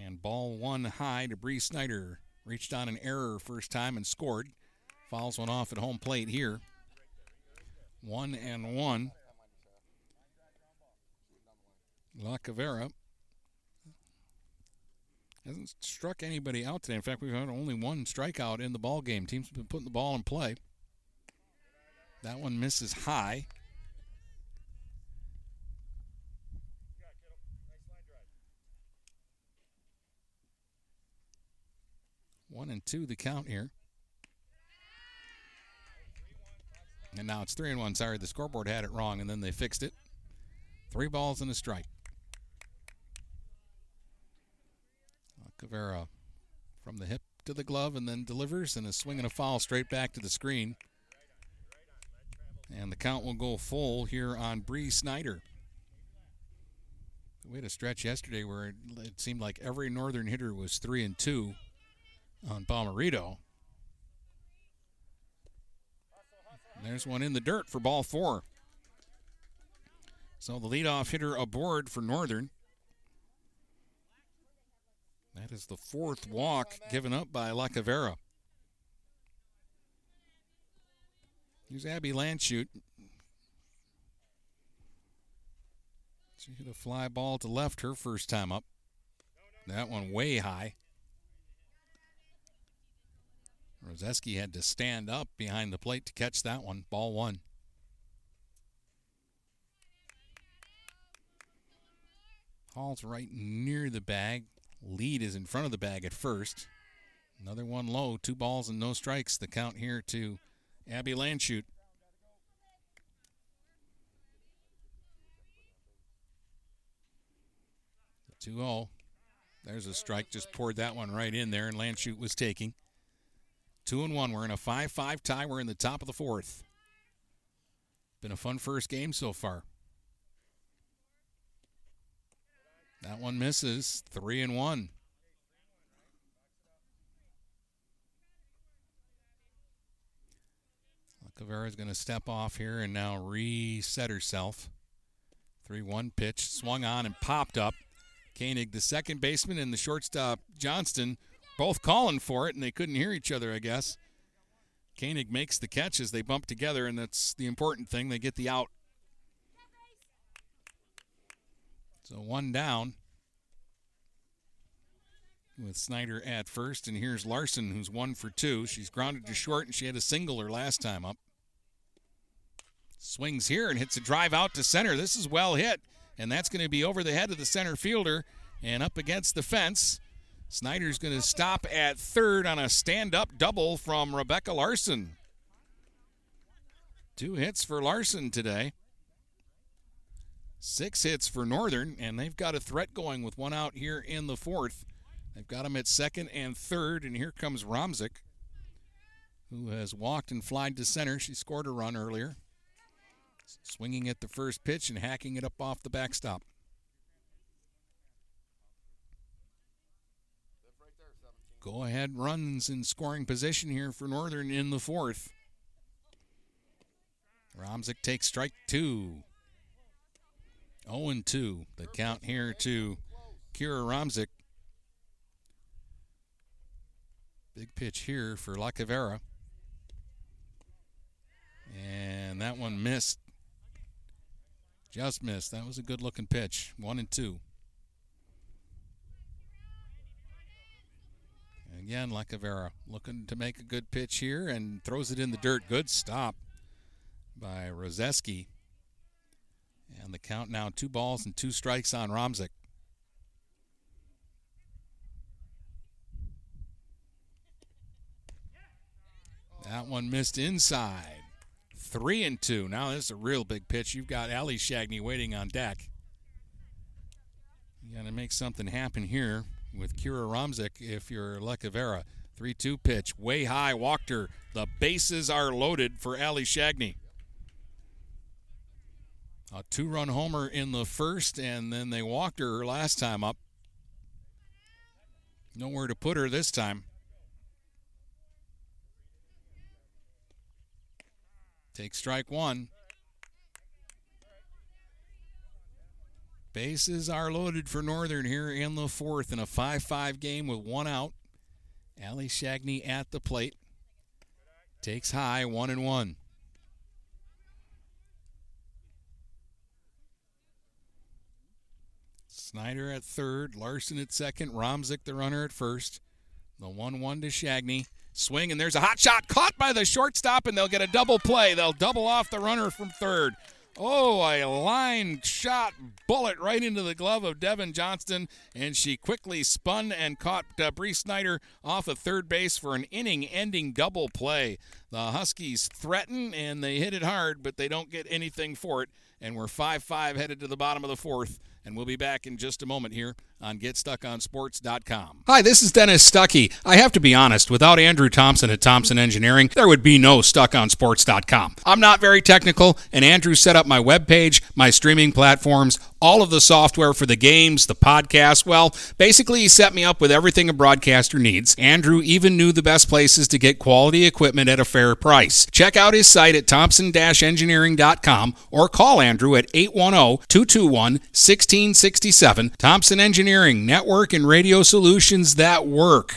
And ball one high to Bree Snyder. Reached on an error first time and scored. Fouls one off at home plate here. One and one. La Cavera hasn't struck anybody out today. In fact, we've had only one strikeout in the ball game. Teams have been putting the ball in play. That one misses high. One and two the count here. And now it's three and one. Sorry, the scoreboard had it wrong, and then they fixed it. Three balls and a strike. Uh, Cavera from the hip to the glove and then delivers and a swing and a foul straight back to the screen. And the count will go full here on Bree Snyder. We had a stretch yesterday where it seemed like every northern hitter was three and two on Bomarito. There's one in the dirt for ball four. So the leadoff hitter aboard for Northern. That is the fourth walk given up by Lacavera. Here's Abby Landshut. She hit a fly ball to left her first time up. That one way high. Rozeski had to stand up behind the plate to catch that one. Ball one. Hall's right near the bag. Lead is in front of the bag at first. Another one low, two balls and no strikes. The count here to Abby Landshut. The 2 0. There's a strike, just poured that one right in there, and Landshut was taking. Two and one. We're in a 5 5 tie. We're in the top of the fourth. Been a fun first game so far. That one misses. Three and one. Cavera is going to step off here and now reset herself. 3 1 pitch, swung on and popped up. Koenig, the second baseman, and the shortstop, Johnston, both calling for it, and they couldn't hear each other, I guess. Koenig makes the catch as they bump together, and that's the important thing. They get the out. So one down with Snyder at first, and here's Larson, who's one for two. She's grounded to short, and she had a single her last time up. Swings here and hits a drive out to center. This is well hit, and that's going to be over the head of the center fielder and up against the fence. Snyder's going to stop at third on a stand up double from Rebecca Larson. Two hits for Larson today. Six hits for Northern, and they've got a threat going with one out here in the fourth. They've got him at second and third, and here comes Romzik, who has walked and flied to center. She scored a run earlier. Swinging at the first pitch and hacking it up off the backstop. Go ahead runs in scoring position here for Northern in the fourth. Romzik takes strike two. 0 2. The count here to Kira Romzik. Big pitch here for Lacavera. And that one missed. Just missed. That was a good looking pitch. One and two. Again, Lacavera looking to make a good pitch here and throws it in the dirt. Good stop by Rozeski. And the count now two balls and two strikes on Romzik. That one missed inside. Three and two. Now this is a real big pitch. You've got Ali Shagney waiting on deck. You got to make something happen here with Kira Romzik if you're Lacavera. 3 2 pitch, way high, walked her. The bases are loaded for Ali Shagney. A two run homer in the first, and then they walked her last time up. Nowhere to put her this time. Take strike one. Bases are loaded for Northern here in the fourth in a 5 5 game with one out. Ali Shagney at the plate. Takes high, one and one. Snyder at third, Larson at second, Romzik the runner at first. The 1 1 to Shagney. Swing, and there's a hot shot caught by the shortstop, and they'll get a double play. They'll double off the runner from third. Oh, a line shot bullet right into the glove of Devin Johnston, and she quickly spun and caught uh, Bree Snyder off of third base for an inning ending double play. The Huskies threaten and they hit it hard, but they don't get anything for it, and we're 5 5 headed to the bottom of the fourth and we'll be back in just a moment here on GetStuckOnSports.com. Hi, this is Dennis Stuckey. I have to be honest, without Andrew Thompson at Thompson Engineering, there would be no StuckOnSports.com. I'm not very technical, and Andrew set up my webpage, my streaming platforms, all of the software for the games, the podcast. Well, basically, he set me up with everything a broadcaster needs. Andrew even knew the best places to get quality equipment at a fair price. Check out his site at thompson-engineering.com or call Andrew at 810-221-1667. Thompson Engineering, network and radio solutions that work.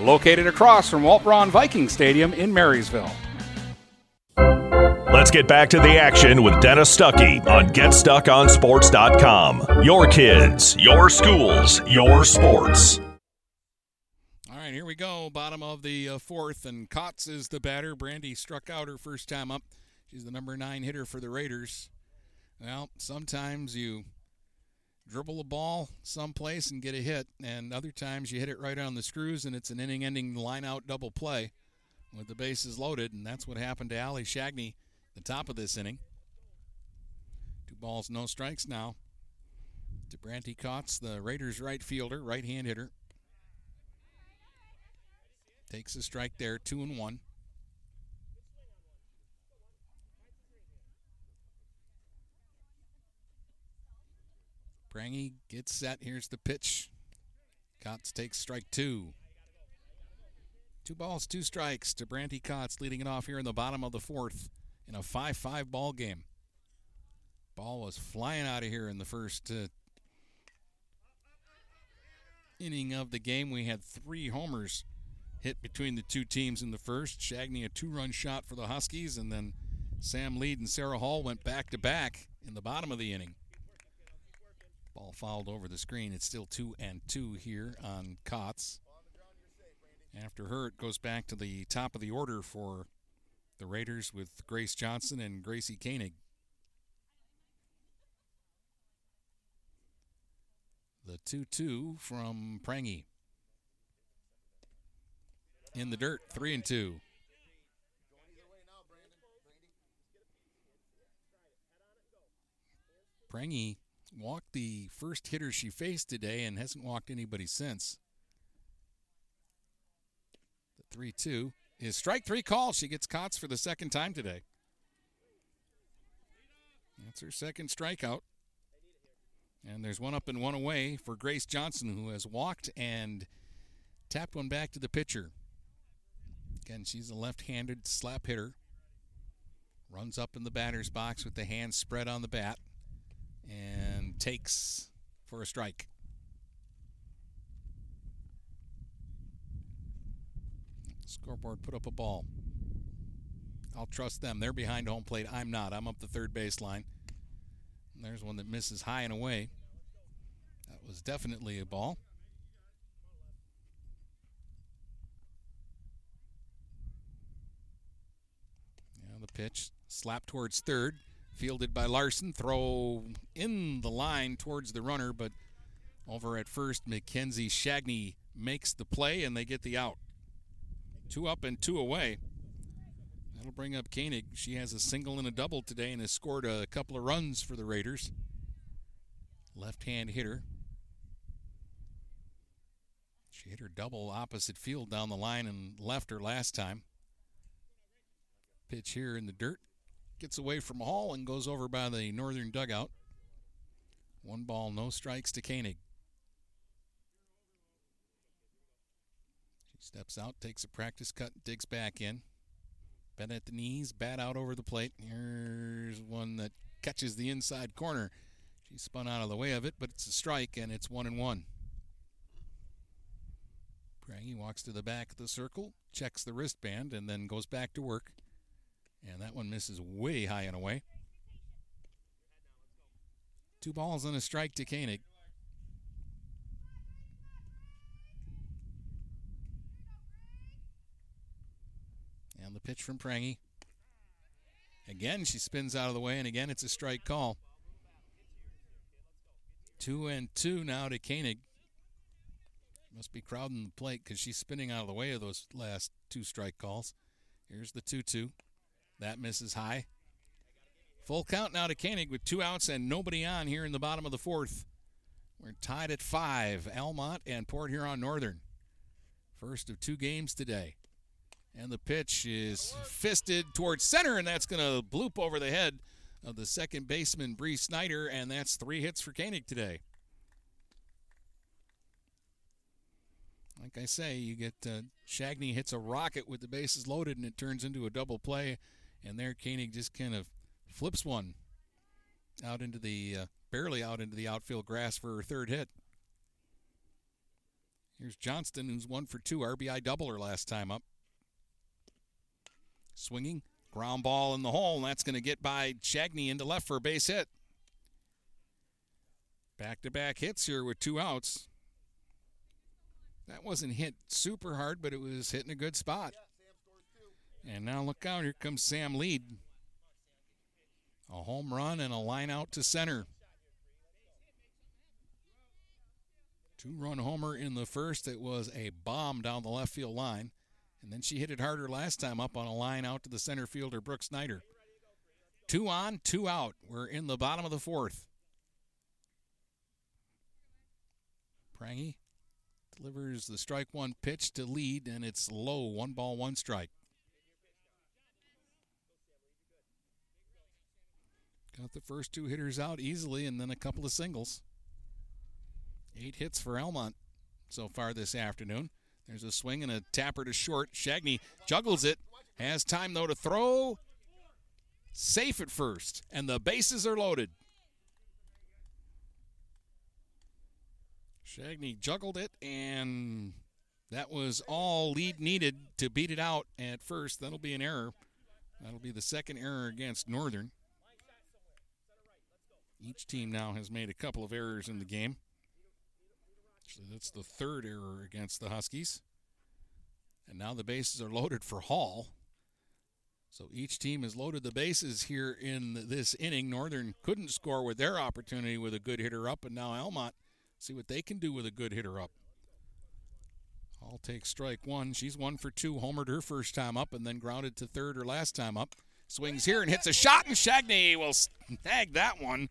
located across from Walt Braun Viking Stadium in Marysville. Let's get back to the action with Dennis Stuckey on GetStuckOnSports.com. Your kids, your schools, your sports. All right, here we go. Bottom of the uh, fourth, and Kotz is the batter. Brandy struck out her first time up. She's the number nine hitter for the Raiders. Well, sometimes you dribble a ball someplace and get a hit, and other times you hit it right on the screws and it's an inning ending line out double play with the bases loaded, and that's what happened to Ali Shagney the top of this inning. Two balls, no strikes now. To Branty Kotz, the Raiders right fielder, right hand hitter. Takes a strike there, two and one. Prangy gets set. Here's the pitch. Kotz takes strike two. Two balls, two strikes to Branty Kotz, leading it off here in the bottom of the fourth in a 5 5 ball game. Ball was flying out of here in the first uh, inning of the game. We had three homers hit between the two teams in the first. Shagney, a two run shot for the Huskies, and then Sam Lead and Sarah Hall went back to back in the bottom of the inning. Ball fouled over the screen. It's still two and two here on Kotz. After her, it goes back to the top of the order for the Raiders with Grace Johnson and Gracie Koenig. The 2 2 from Prangy. In the dirt, 3 and 2. Prangy walked the first hitter she faced today and hasn't walked anybody since. The 3 2 is strike three call. She gets Kotz for the second time today. That's her second strikeout. And there's one up and one away for Grace Johnson, who has walked and tapped one back to the pitcher. Again, she's a left handed slap hitter. Runs up in the batter's box with the hands spread on the bat and takes for a strike. Scoreboard put up a ball. I'll trust them. They're behind home plate. I'm not. I'm up the third baseline. There's one that misses high and away. That was definitely a ball. Yeah, the pitch slap towards third fielded by Larson. Throw in the line towards the runner, but over at first, Mackenzie Shagney makes the play and they get the out. Two up and two away. That'll bring up Koenig. She has a single and a double today and has scored a couple of runs for the Raiders. Left hand hitter. She hit her double opposite field down the line and left her last time. Pitch here in the dirt gets away from Hall and goes over by the northern dugout. One ball, no strikes to Koenig. She steps out, takes a practice cut, digs back in. Bent at the knees, bat out over the plate. Here's one that catches the inside corner. She spun out of the way of it, but it's a strike, and it's one and one. Prangy walks to the back of the circle, checks the wristband, and then goes back to work. And that one misses way high and away. Two balls and a strike to Koenig. And the pitch from Prangy. Again, she spins out of the way, and again, it's a strike call. Two and two now to Koenig. Must be crowding the plate because she's spinning out of the way of those last two strike calls. Here's the 2 2. That misses high. Full count now to Koenig with two outs and nobody on here in the bottom of the fourth. We're tied at five. Almont and Port Huron Northern. First of two games today. And the pitch is fisted towards center, and that's going to bloop over the head of the second baseman, Bree Snyder, and that's three hits for Koenig today. Like I say, you get uh, Shagney hits a rocket with the bases loaded, and it turns into a double play, and there Koenig just kind of flips one out into the uh, barely out into the outfield grass for her third hit. Here's Johnston, who's one for two, RBI doubler last time up. Swinging, ground ball in the hole, and that's going to get by Shagney into left for a base hit. Back to back hits here with two outs. That wasn't hit super hard, but it was hitting a good spot. And now look out, here comes Sam Lead. A home run and a line out to center. Two run homer in the first. It was a bomb down the left field line. And then she hit it harder last time up on a line out to the center fielder, Brooke Snyder. Two on, two out. We're in the bottom of the fourth. Prangy delivers the strike one pitch to lead, and it's low. One ball, one strike. Got the first two hitters out easily, and then a couple of singles. Eight hits for Almont so far this afternoon. There's a swing and a tapper to short. Shagney juggles it. Has time, though, to throw. Safe at first, and the bases are loaded. Shagney juggled it, and that was all lead needed to beat it out at first. That'll be an error. That'll be the second error against Northern. Each team now has made a couple of errors in the game. So that's the third error against the Huskies. And now the bases are loaded for Hall. So each team has loaded the bases here in this inning. Northern couldn't score with their opportunity with a good hitter up, and now Almont see what they can do with a good hitter up. Hall takes strike one. She's one for two. Homered her first time up and then grounded to third her last time up. Swings here and hits a shot, and Shagney will snag that one.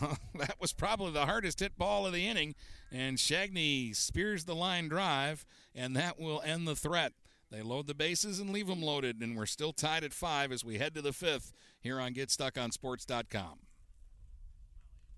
[laughs] that was probably the hardest hit ball of the inning. And Shagney spears the line drive, and that will end the threat. They load the bases and leave them loaded, and we're still tied at five as we head to the fifth here on GetStuckOnSports.com.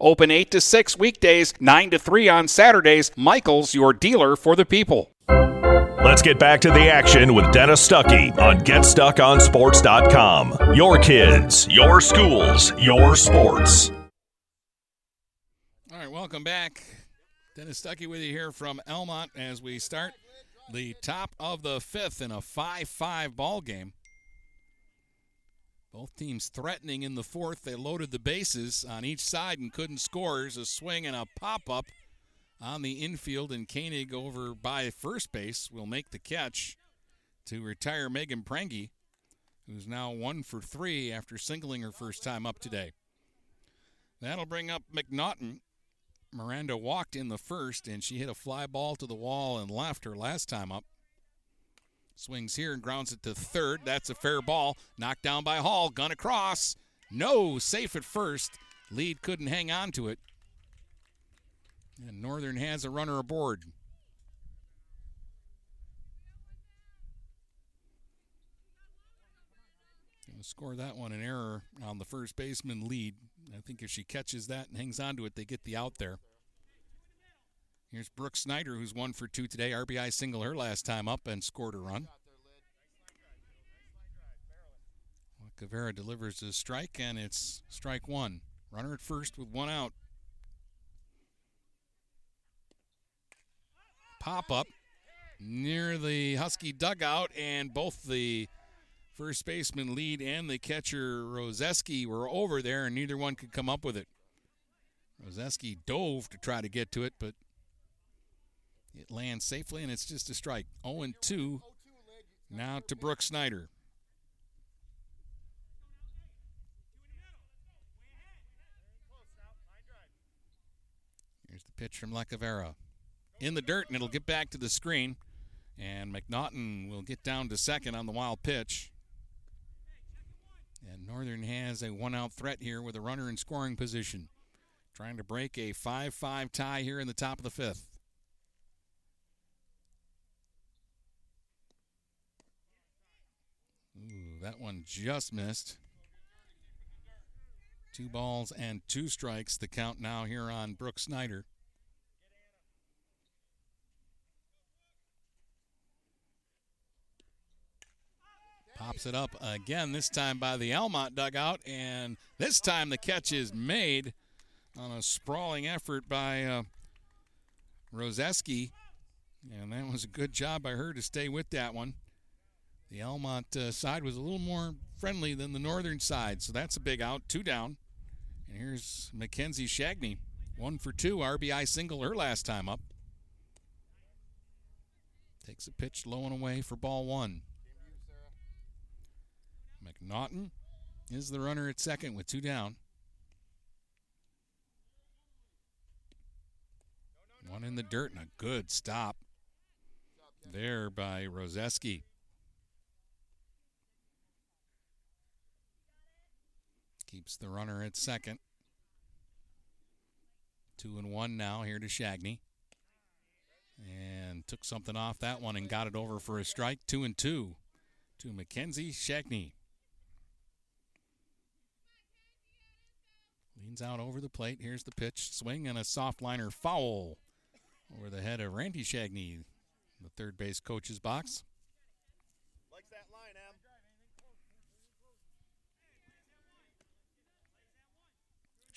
Open 8 to 6 weekdays, 9 to 3 on Saturdays. Michael's your dealer for the people. Let's get back to the action with Dennis Stuckey on GetStuckOnSports.com. Your kids, your schools, your sports. All right, welcome back. Dennis Stuckey with you here from Almont as we start the top of the fifth in a 5 5 ball game. Both teams threatening in the fourth. They loaded the bases on each side and couldn't score. There's a swing and a pop up on the infield, and Koenig over by first base will make the catch to retire Megan Prangy, who's now one for three after singling her first time up today. That'll bring up McNaughton. Miranda walked in the first, and she hit a fly ball to the wall and left her last time up. Swings here and grounds it to third. That's a fair ball. Knocked down by Hall. Gun across. No, safe at first. Lead couldn't hang on to it. And Northern has a runner aboard. Gonna score that one an error on the first baseman lead. I think if she catches that and hangs on to it, they get the out there. Here's Brooke Snyder, who's one for two today. RBI single her last time up and scored a run. Cavera delivers a strike, and it's strike one. Runner at first with one out. Pop up near the Husky dugout, and both the first baseman lead and the catcher Roseski were over there, and neither one could come up with it. Roseski dove to try to get to it, but it lands safely, and it's just a strike. 0 2 now to Brooke Snyder. Here's the pitch from Lacavera. In the dirt, and it'll get back to the screen. And McNaughton will get down to second on the wild pitch. And Northern has a one out threat here with a runner in scoring position. Trying to break a 5 5 tie here in the top of the fifth. Ooh, that one just missed. Two balls and two strikes. The count now here on Brooke Snyder. Pops it up again, this time by the Almont dugout, and this time the catch is made on a sprawling effort by uh, Roseski. And that was a good job by her to stay with that one. The Almont uh, side was a little more friendly than the northern side, so that's a big out. Two down. And here's Mackenzie Shagney. One for two, RBI single her last time up. Takes a pitch low and away for ball one. McNaughton is the runner at second with two down. One in the dirt and a good stop there by Roseski. Keeps the runner at second. Two and one now here to Shagney. And took something off that one and got it over for a strike. Two and two to Mackenzie Shagney. Leans out over the plate. Here's the pitch. Swing and a soft liner foul over the head of Randy Shagney, the third base coach's box. Likes that line, Em.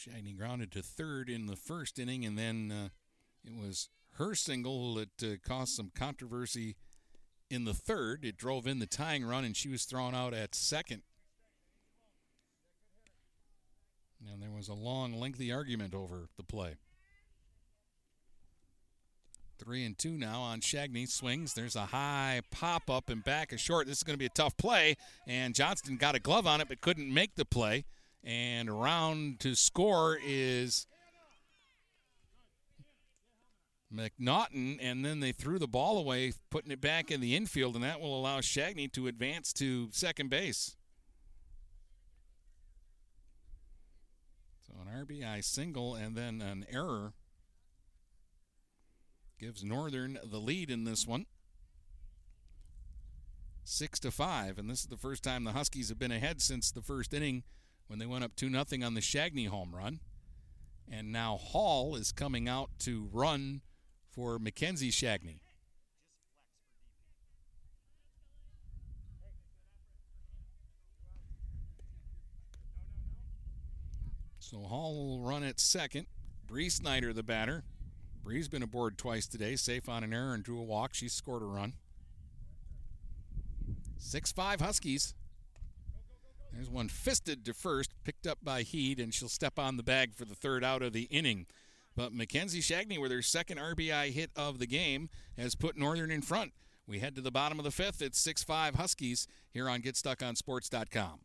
Shagney grounded to third in the first inning, and then uh, it was her single that uh, caused some controversy in the third. It drove in the tying run, and she was thrown out at second. And there was a long, lengthy argument over the play. Three and two now on Shagney. Swings. There's a high pop up and back a short. This is going to be a tough play. And Johnston got a glove on it but couldn't make the play. And around to score is McNaughton. And then they threw the ball away, putting it back in the infield. And that will allow Shagney to advance to second base. So an RBI single and then an error gives Northern the lead in this one. Six to five, and this is the first time the Huskies have been ahead since the first inning when they went up two nothing on the Shagney home run. And now Hall is coming out to run for Mackenzie Shagney. So Hall will run at second. Bree Snyder, the batter. Bree's been aboard twice today, safe on an error and drew a walk. She scored a run. 6 5 Huskies. There's one fisted to first, picked up by Heed, and she'll step on the bag for the third out of the inning. But Mackenzie Shagney, with her second RBI hit of the game, has put Northern in front. We head to the bottom of the fifth. It's 6 5 Huskies here on GetStuckOnSports.com.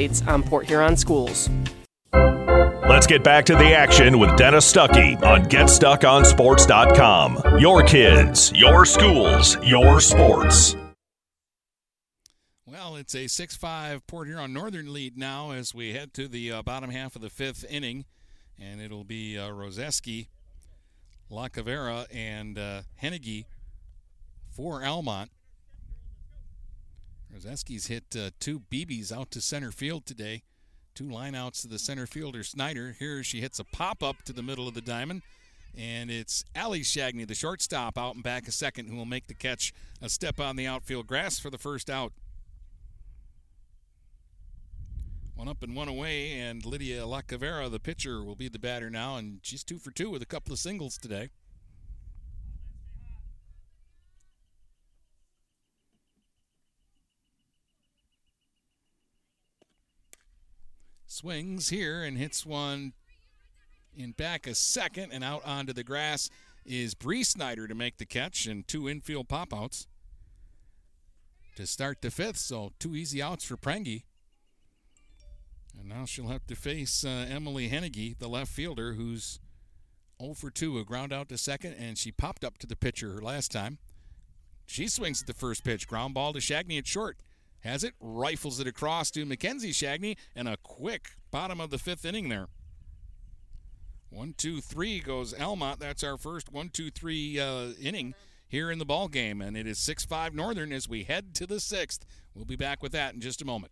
on Port Huron Schools. Let's get back to the action with Dennis Stuckey on GetStuckOnSports.com. Your kids, your schools, your sports. Well, it's a 6 5 Port Huron Northern lead now as we head to the uh, bottom half of the fifth inning. And it'll be uh, Roseski, Lacavera, and uh, Hennigy for Almont. Roseski's hit uh, two BBs out to center field today. Two lineouts to the center fielder Snyder. Here she hits a pop up to the middle of the diamond. And it's Allie Shagney, the shortstop, out and back a second, who will make the catch. A step on the outfield grass for the first out. One up and one away, and Lydia Lacavera, the pitcher, will be the batter now, and she's two for two with a couple of singles today. Swings here and hits one in back a second and out onto the grass is Bree Snyder to make the catch and two infield pop outs to start the fifth. So two easy outs for Prangy. And now she'll have to face uh, Emily Hennigy, the left fielder, who's 0 for 2, a ground out to second, and she popped up to the pitcher her last time. She swings at the first pitch, ground ball to Shagney at short. Has it, rifles it across to Mackenzie Shagney, and a quick bottom of the fifth inning there. One, two, three goes Almont. That's our first one, two, three uh, inning here in the ball game, and it is six-five Northern as we head to the sixth. We'll be back with that in just a moment.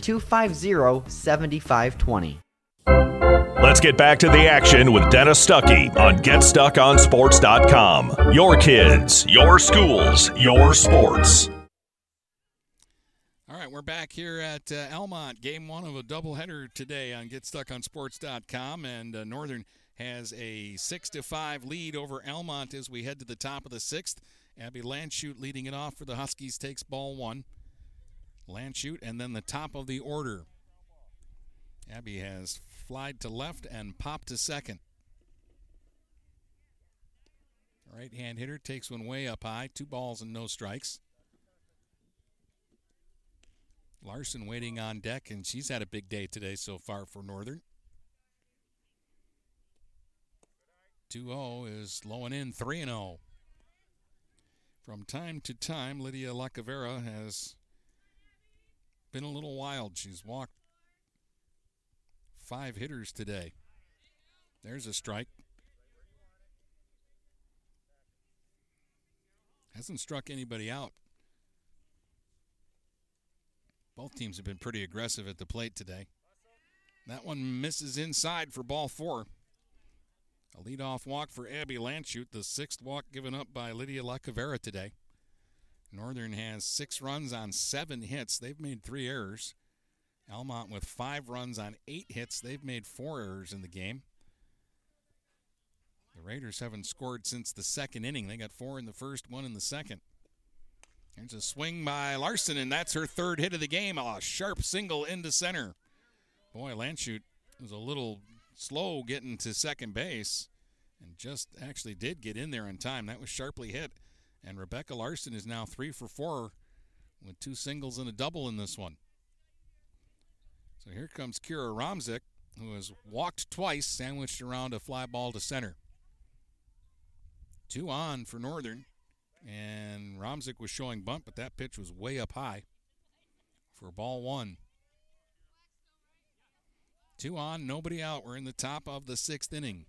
250 7520. Let's get back to the action with Dennis Stuckey on GetStuckOnSports.com. Your kids, your schools, your sports. All right, we're back here at uh, Almont, game one of a doubleheader today on GetStuckOnSports.com, and uh, Northern has a six to five lead over Almont as we head to the top of the sixth. Abby Landshut leading it off for the Huskies takes ball one. Landshut, and then the top of the order. Abby has flied to left and popped to second. Right hand hitter takes one way up high, two balls and no strikes. Larson waiting on deck, and she's had a big day today so far for Northern. 2 0 is low and in, 3 0. From time to time, Lydia Lacavera has been a little wild. She's walked five hitters today. There's a strike. Hasn't struck anybody out. Both teams have been pretty aggressive at the plate today. That one misses inside for ball four. A leadoff walk for Abby Landshut, the sixth walk given up by Lydia Lacavera today. Northern has six runs on seven hits. They've made three errors. Almont with five runs on eight hits. They've made four errors in the game. The Raiders haven't scored since the second inning. They got four in the first, one in the second. There's a swing by Larson, and that's her third hit of the game. A sharp single into center. Boy, Landshut was a little slow getting to second base and just actually did get in there in time. That was sharply hit. And Rebecca Larson is now three for four with two singles and a double in this one. So here comes Kira Romzik, who has walked twice, sandwiched around a fly ball to center. Two on for Northern. And Romzik was showing bunt, but that pitch was way up high for ball one. Two on, nobody out. We're in the top of the sixth inning.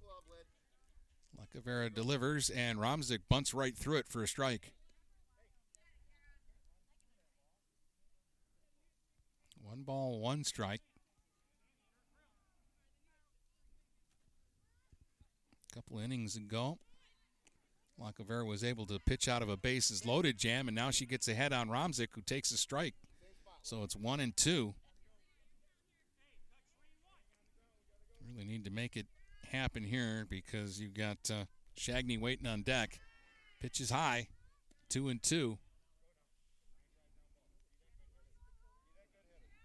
Lacavera delivers, and Romzik bunts right through it for a strike. One ball, one strike. A couple innings ago, Lacavera was able to pitch out of a bases loaded jam, and now she gets ahead on Romzik, who takes a strike. So it's one and two. Really need to make it happen here because you've got uh, Shagney waiting on deck. Pitches high, two and two.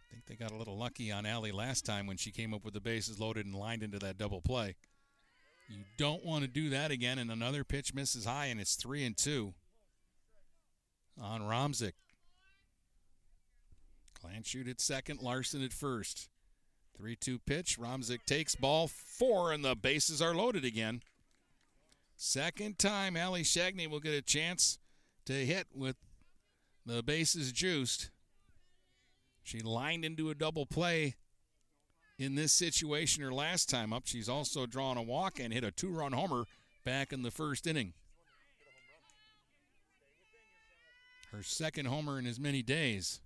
I think they got a little lucky on Allie last time when she came up with the bases loaded and lined into that double play. You don't want to do that again, and another pitch misses high, and it's three and two on Romzik. Landshut at second, Larson at first. 3 2 pitch. Romzik takes ball four, and the bases are loaded again. Second time, Allie Shagney will get a chance to hit with the bases juiced. She lined into a double play in this situation her last time up. She's also drawn a walk and hit a two run homer back in the first inning. Her second homer in as many days.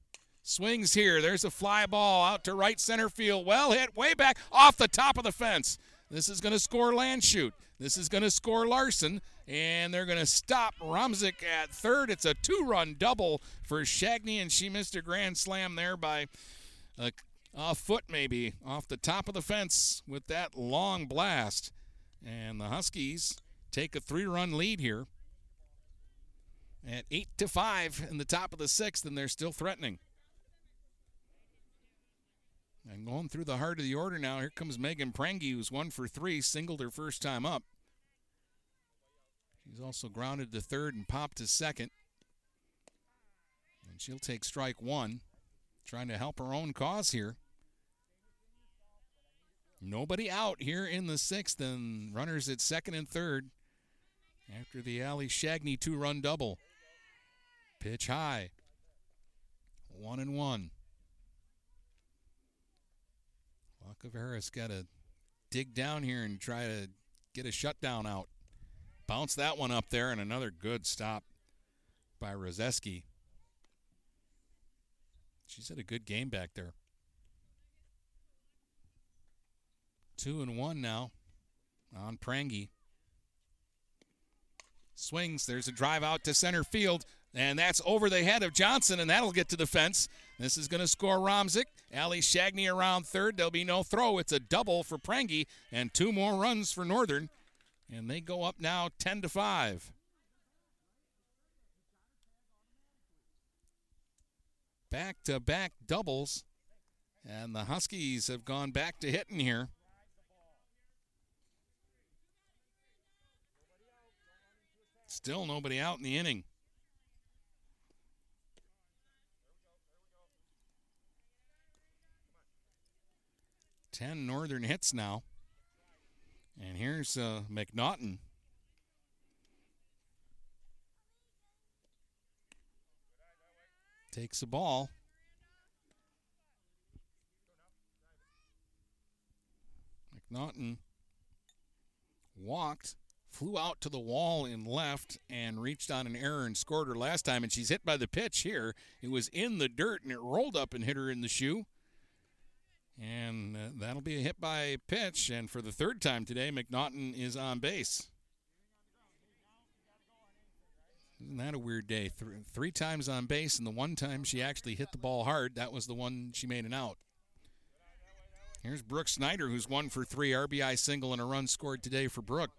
Swings here. There's a fly ball out to right center field. Well hit, way back off the top of the fence. This is going to score Landshut. This is going to score Larson, and they're going to stop Romzik at third. It's a two-run double for Shagney, and she missed a grand slam there by a, a foot maybe off the top of the fence with that long blast. And the Huskies take a three-run lead here at eight to five in the top of the sixth, and they're still threatening. And going through the heart of the order now, here comes Megan Prangy, who's one for three, singled her first time up. She's also grounded to third and popped to second. And she'll take strike one, trying to help her own cause here. Nobody out here in the sixth, and runners at second and third after the Allie Shagney two run double. Pitch high. One and one. Lacavera's got to dig down here and try to get a shutdown out. Bounce that one up there, and another good stop by Rozeski. She's had a good game back there. Two and one now on Prangy. Swings. There's a drive out to center field. And that's over the head of Johnson, and that'll get to the fence. This is going to score Romzik. Ali Shagney around third. There'll be no throw. It's a double for Prangy, and two more runs for Northern. And they go up now 10 to 5. Back to back doubles. And the Huskies have gone back to hitting here. Still nobody out in the inning. 10 Northern hits now. And here's uh, McNaughton. takes the ball. McNaughton walked, flew out to the wall in left, and reached on an error and scored her last time. And she's hit by the pitch here. It was in the dirt and it rolled up and hit her in the shoe. And uh, that'll be a hit by pitch. And for the third time today, McNaughton is on base. Isn't that a weird day? Th- three times on base, and the one time she actually hit the ball hard, that was the one she made an out. Here's Brooke Snyder, who's one for three RBI single and a run scored today for Brooke.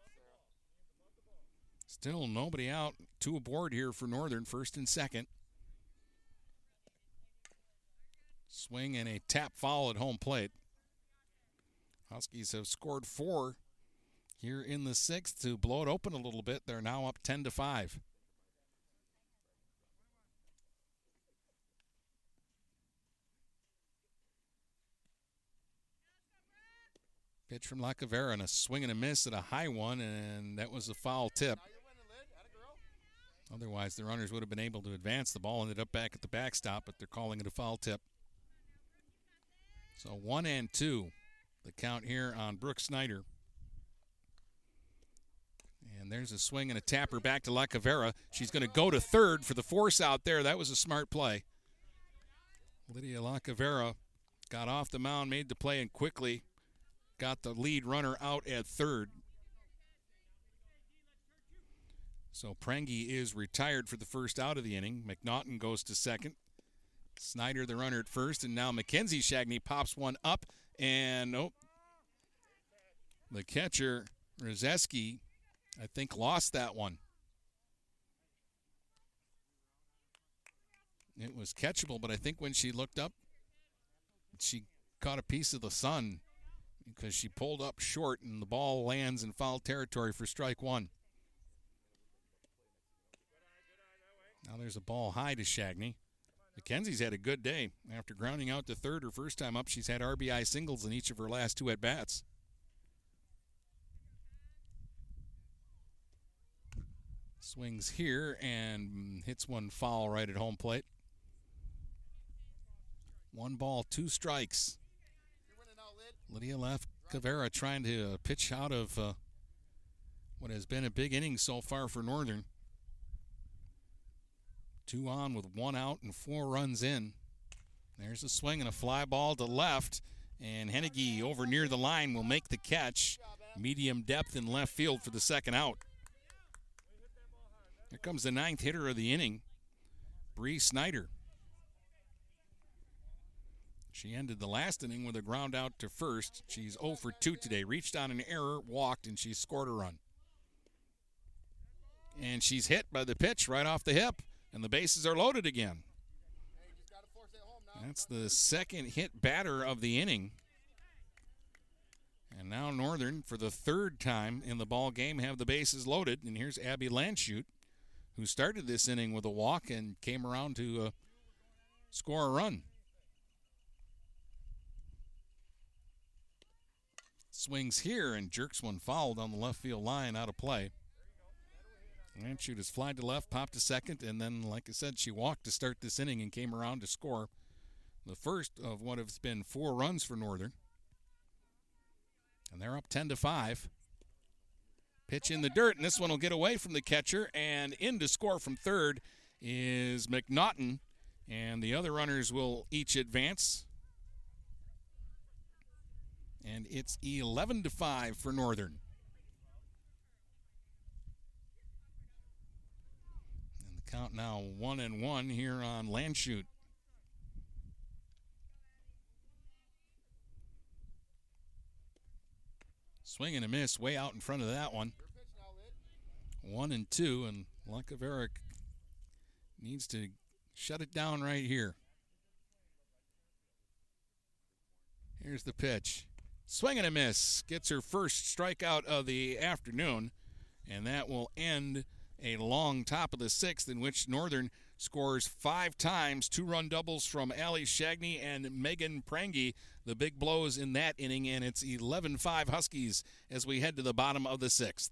Still nobody out. Two aboard here for Northern, first and second. Swing and a tap foul at home plate. Huskies have scored four here in the sixth to blow it open a little bit. They're now up 10 to 5. Pitch from Lacavera and a swing and a miss at a high one, and that was a foul tip. Otherwise, the runners would have been able to advance. The ball ended up back at the backstop, but they're calling it a foul tip. So one and two, the count here on Brooke Snyder. And there's a swing and a tapper back to Lacavera. She's going to go to third for the force out there. That was a smart play. Lydia Lacavera got off the mound, made the play, and quickly got the lead runner out at third. So Prangy is retired for the first out of the inning. McNaughton goes to second. Snyder, the runner at first, and now Mackenzie Shagney pops one up, and oh, the catcher Rozeski, I think, lost that one. It was catchable, but I think when she looked up, she caught a piece of the sun because she pulled up short and the ball lands in foul territory for strike one. Now there's a ball high to Shagney. Mackenzie's had a good day. After grounding out to third her first time up, she's had RBI singles in each of her last two at bats. Swings here and hits one foul right at home plate. One ball, two strikes. Lydia left Cavera trying to pitch out of uh, what has been a big inning so far for Northern. Two on with one out and four runs in. There's a swing and a fly ball to left, and Henneke over near the line will make the catch. Medium depth in left field for the second out. Here comes the ninth hitter of the inning, Bree Snyder. She ended the last inning with a ground out to first. She's 0 for 2 today. Reached on an error, walked, and she scored a run. And she's hit by the pitch right off the hip, and the bases are loaded again. That's the second hit batter of the inning. And now Northern, for the third time in the ball game, have the bases loaded. And here's Abby Landshut, who started this inning with a walk and came around to uh, score a run. Swings here and jerks one foul down the left field line out of play. Landshut has flied to left, popped to second, and then, like I said, she walked to start this inning and came around to score the first of what has been four runs for Northern. And they're up 10 to 5. Pitch in the dirt, and this one will get away from the catcher. And in to score from third is McNaughton. And the other runners will each advance. And it's 11 to 5 for Northern. And the count now 1 and 1 here on Landshut. Swing and a miss way out in front of that one. One and two, and Lacaveric needs to shut it down right here. Here's the pitch. Swing and a miss. Gets her first strikeout of the afternoon, and that will end a long top of the sixth in which Northern scores five times, two run doubles from Allie Shagney and Megan Prangy. The big blows in that inning, and it's 11 5 Huskies as we head to the bottom of the sixth.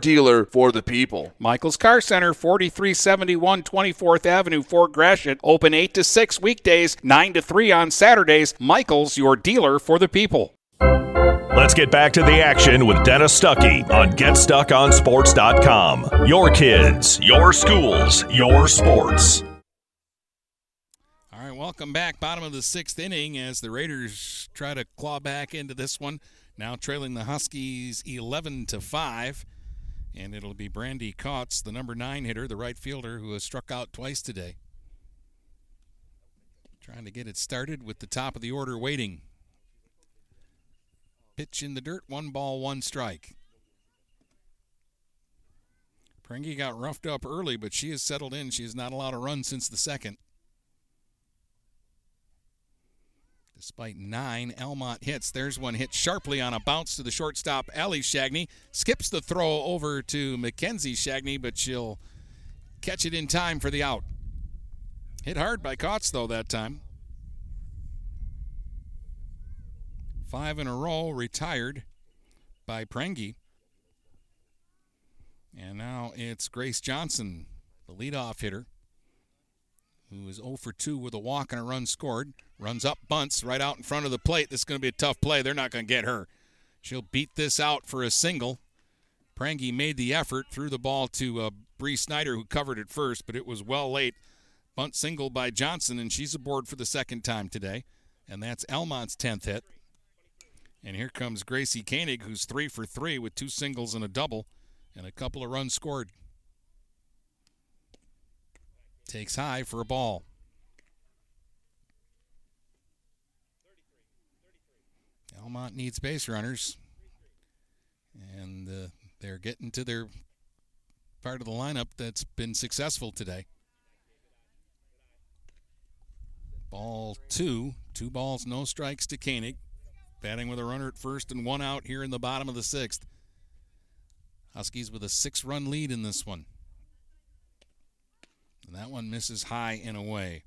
dealer for the people. Michael's Car Center, 4371 24th Avenue, Fort Gratiot, open 8 to 6 weekdays, 9 to 3 on Saturdays. Michael's, your dealer for the people. Let's get back to the action with Dennis Stuckey on GetStuckOnSports.com. Your kids, your schools, your sports. All right, welcome back. Bottom of the sixth inning as the Raiders try to claw back into this one. Now trailing the Huskies 11 to 5. And it'll be Brandy Kautz, the number nine hitter, the right fielder, who has struck out twice today. Trying to get it started with the top of the order waiting. Pitch in the dirt, one ball, one strike. Prangy got roughed up early, but she has settled in. She has not allowed a run since the second. Despite nine Almont hits, there's one hit sharply on a bounce to the shortstop, Allie Shagney. Skips the throw over to Mackenzie Shagney, but she'll catch it in time for the out. Hit hard by Kautz, though, that time. Five in a row retired by Prangy. And now it's Grace Johnson, the leadoff hitter, who is 0 for 2 with a walk and a run scored. Runs up, bunts right out in front of the plate. This is going to be a tough play. They're not going to get her. She'll beat this out for a single. Prangy made the effort, threw the ball to uh, Bree Snyder, who covered it first, but it was well late. Bunt single by Johnson, and she's aboard for the second time today. And that's Almont's 10th hit. And here comes Gracie Koenig, who's three for three with two singles and a double, and a couple of runs scored. Takes high for a ball. Almont needs base runners, and uh, they're getting to their part of the lineup that's been successful today. Ball two, two balls, no strikes to Koenig. Batting with a runner at first and one out here in the bottom of the sixth. Huskies with a six run lead in this one. And that one misses high and away.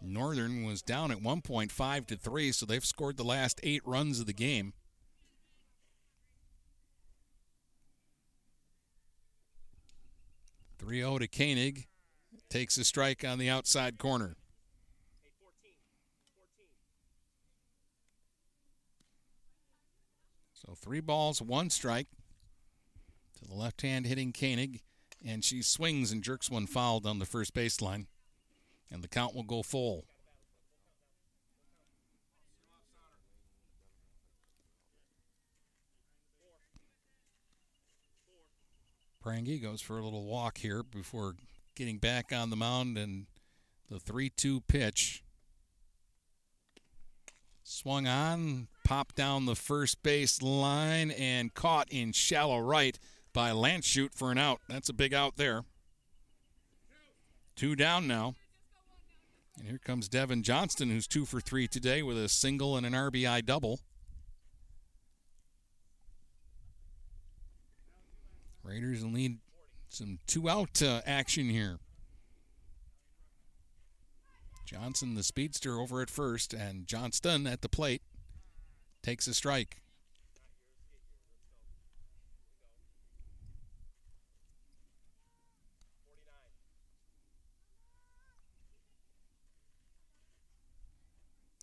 Northern was down at one point five to three, so they've scored the last eight runs of the game. Three zero to Koenig. Takes a strike on the outside corner. So three balls, one strike to the left hand hitting Koenig, and she swings and jerks one foul down the first baseline, and the count will go full. Prangy goes for a little walk here before getting back on the mound and the 3 2 pitch. Swung on, popped down the first base line, and caught in shallow right by Landshut for an out. That's a big out there. Two down now. And here comes Devin Johnston, who's two for three today with a single and an RBI double. Raiders will need some two out uh, action here. Johnson, the speedster, over at first, and Johnston at the plate takes a strike.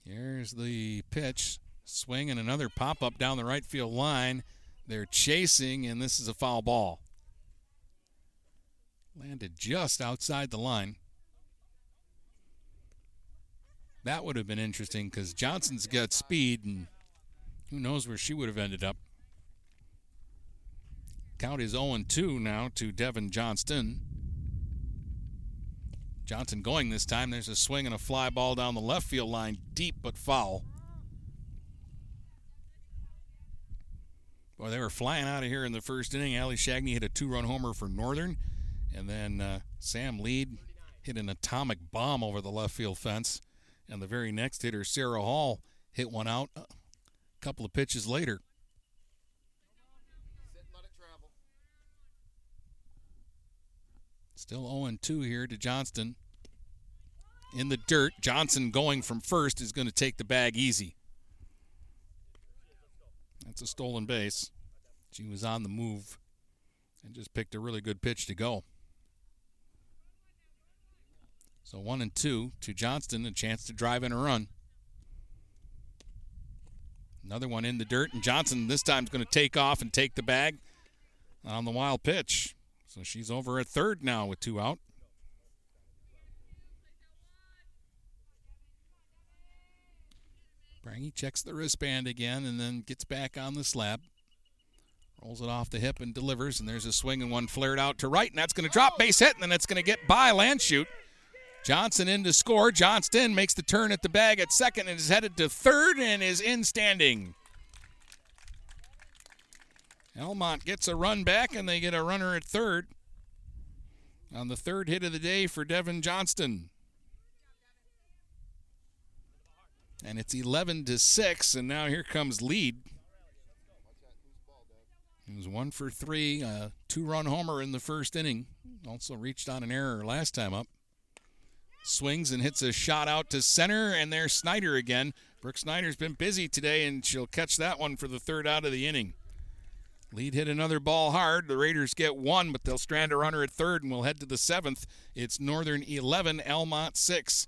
Here's the pitch. Swing and another pop up down the right field line. They're chasing, and this is a foul ball. Landed just outside the line. That would have been interesting because Johnson's got speed, and who knows where she would have ended up. Count is 0 2 now to Devin Johnston. Johnson going this time. There's a swing and a fly ball down the left field line, deep but foul. Boy, they were flying out of here in the first inning. Ali Shagney hit a two run homer for Northern. And then uh, Sam Lead hit an atomic bomb over the left field fence. And the very next hitter, Sarah Hall, hit one out a couple of pitches later. Still 0 2 here to Johnston. In the dirt, Johnson going from first is going to take the bag easy. That's a stolen base. She was on the move and just picked a really good pitch to go. So one and two to Johnston, a chance to drive in a run. Another one in the dirt, and Johnson this time is going to take off and take the bag on the wild pitch. So she's over at third now with two out. Prangy checks the wristband again and then gets back on the slab. Rolls it off the hip and delivers, and there's a swing and one flared out to right, and that's going to drop base hit, and then it's going to get by Landshut. Johnson in to score. Johnston makes the turn at the bag at second and is headed to third and is in standing. Almont gets a run back, and they get a runner at third on the third hit of the day for Devin Johnston. And it's 11 to 6, and now here comes lead. He was one for three, a two run homer in the first inning. Also reached on an error last time up. Swings and hits a shot out to center, and there's Snyder again. Brooke Snyder's been busy today, and she'll catch that one for the third out of the inning. Lead hit another ball hard. The Raiders get one, but they'll strand a runner at third, and we'll head to the seventh. It's Northern 11, Almont 6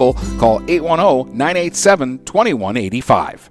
Call 810 987 2185.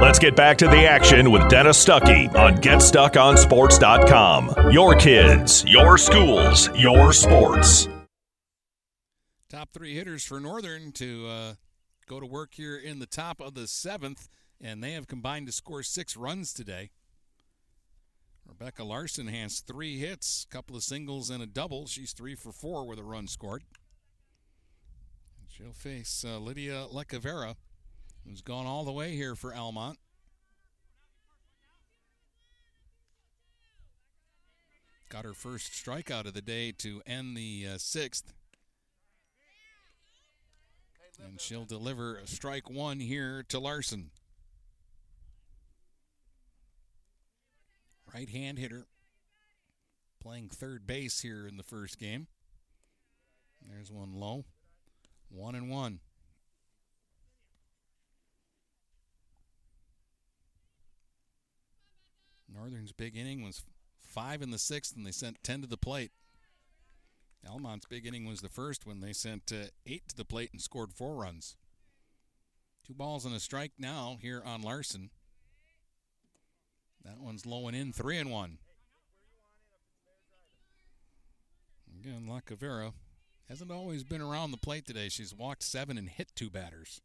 Let's get back to the action with Dennis Stuckey on GetStuckOnSports.com. Your kids, your schools, your sports. Top three hitters for Northern to uh, go to work here in the top of the seventh, and they have combined to score six runs today. Rebecca Larson has three hits, a couple of singles, and a double. She's three for four with a run scored. She'll face uh, Lydia Lacavera, who's gone all the way here for Almont. Got her first strikeout of the day to end the uh, sixth. And she'll deliver a strike one here to Larson. Right hand hitter. Playing third base here in the first game. There's one low. One and one. Northern's big inning was five in the sixth, and they sent 10 to the plate. Almont's big inning was the first when they sent uh, eight to the plate and scored four runs. Two balls and a strike now here on Larson. That one's low and in, three and one. Again, Lacavera hasn't always been around the plate today. She's walked seven and hit two batters.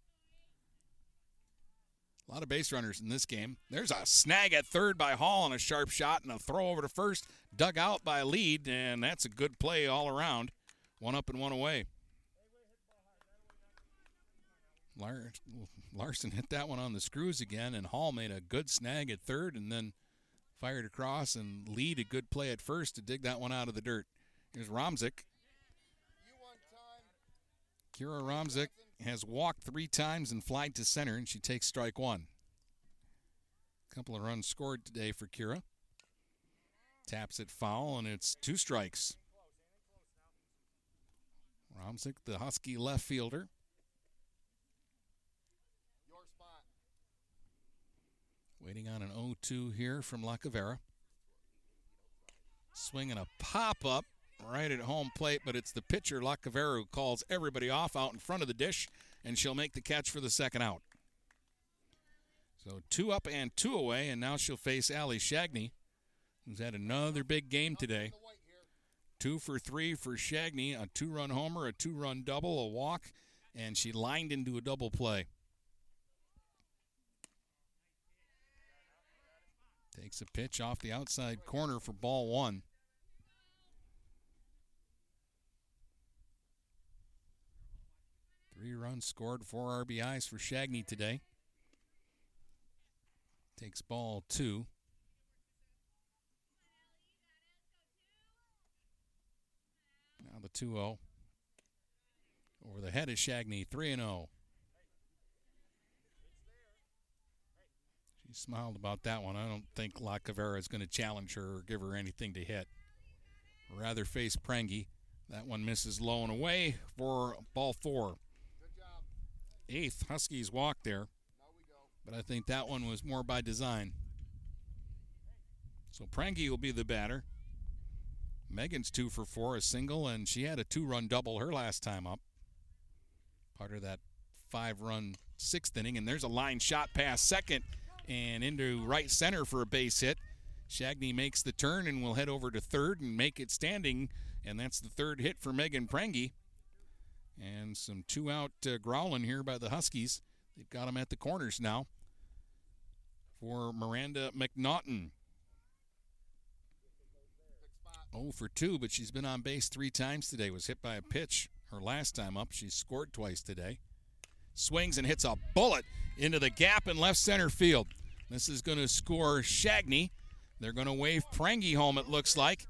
A lot of base runners in this game. There's a snag at third by Hall on a sharp shot and a throw over to first, dug out by lead, and that's a good play all around. One up and one away. Larson hit that one on the screws again, and Hall made a good snag at third and then fired across and lead a good play at first to dig that one out of the dirt. Here's Romzik. Kira Romzik has walked three times and flied to center, and she takes strike one. A couple of runs scored today for Kira. Taps it foul, and it's two strikes. Romzik, the Husky left fielder. Waiting on an 0 2 here from Lacavera. Swinging a pop up right at home plate, but it's the pitcher, Lacavera, who calls everybody off out in front of the dish, and she'll make the catch for the second out. So two up and two away, and now she'll face Allie Shagney, who's had another big game today. Two for three for Shagney, a two run homer, a two run double, a walk, and she lined into a double play. Takes a pitch off the outside corner for ball one. Three runs scored, four RBIs for Shagney today. Takes ball two. Now the 2 0. Over the head is Shagney, 3 0. She smiled about that one. I don't think Lacavera is going to challenge her or give her anything to hit. Rather face Prangy. That one misses low and away for ball four eighth Huskies walk there. But I think that one was more by design. So Prangy will be the batter. Megan's two for four, a single, and she had a two run double her last time up. Part of that five run sixth inning. And there's a line shot past second and into right center for a base hit. Shagney makes the turn and will head over to third and make it standing. And that's the third hit for Megan Prangy. And some two out uh, growling here by the Huskies. They've got them at the corners now for Miranda McNaughton. 0 for 2, but she's been on base three times today. Was hit by a pitch her last time up. She's scored twice today. Swings and hits a bullet into the gap in left center field. This is going to score Shagney. They're going to wave Prangy home, it looks like.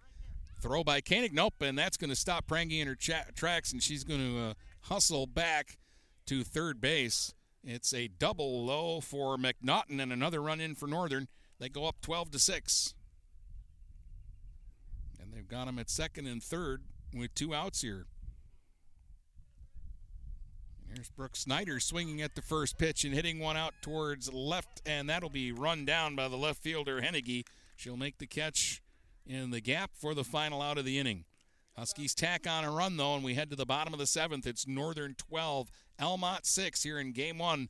Throw by Koenig. Nope, and that's going to stop Prangy in her cha- tracks, and she's going to uh, hustle back to third base. It's a double low for McNaughton and another run in for Northern. They go up 12 to 6. And they've got them at second and third with two outs here. Here's Brooke Snyder swinging at the first pitch and hitting one out towards left, and that'll be run down by the left fielder Hennigy. She'll make the catch in the gap for the final out of the inning. Huskies tack on a run, though, and we head to the bottom of the seventh. It's Northern 12, Almont 6 here in game one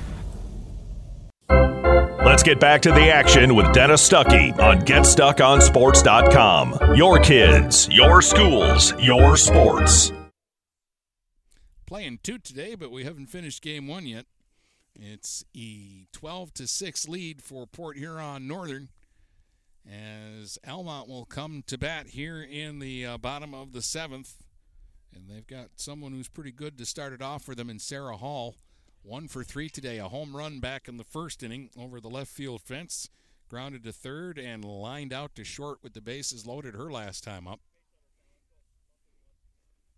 Let's get back to the action with Dennis Stuckey on GetStuckOnSports.com. Your kids, your schools, your sports. Playing two today, but we haven't finished game one yet. It's a 12 to 6 lead for Port Huron Northern as Almont will come to bat here in the uh, bottom of the seventh. And they've got someone who's pretty good to start it off for them in Sarah Hall. One for three today. A home run back in the first inning over the left field fence. Grounded to third and lined out to short with the bases loaded her last time up.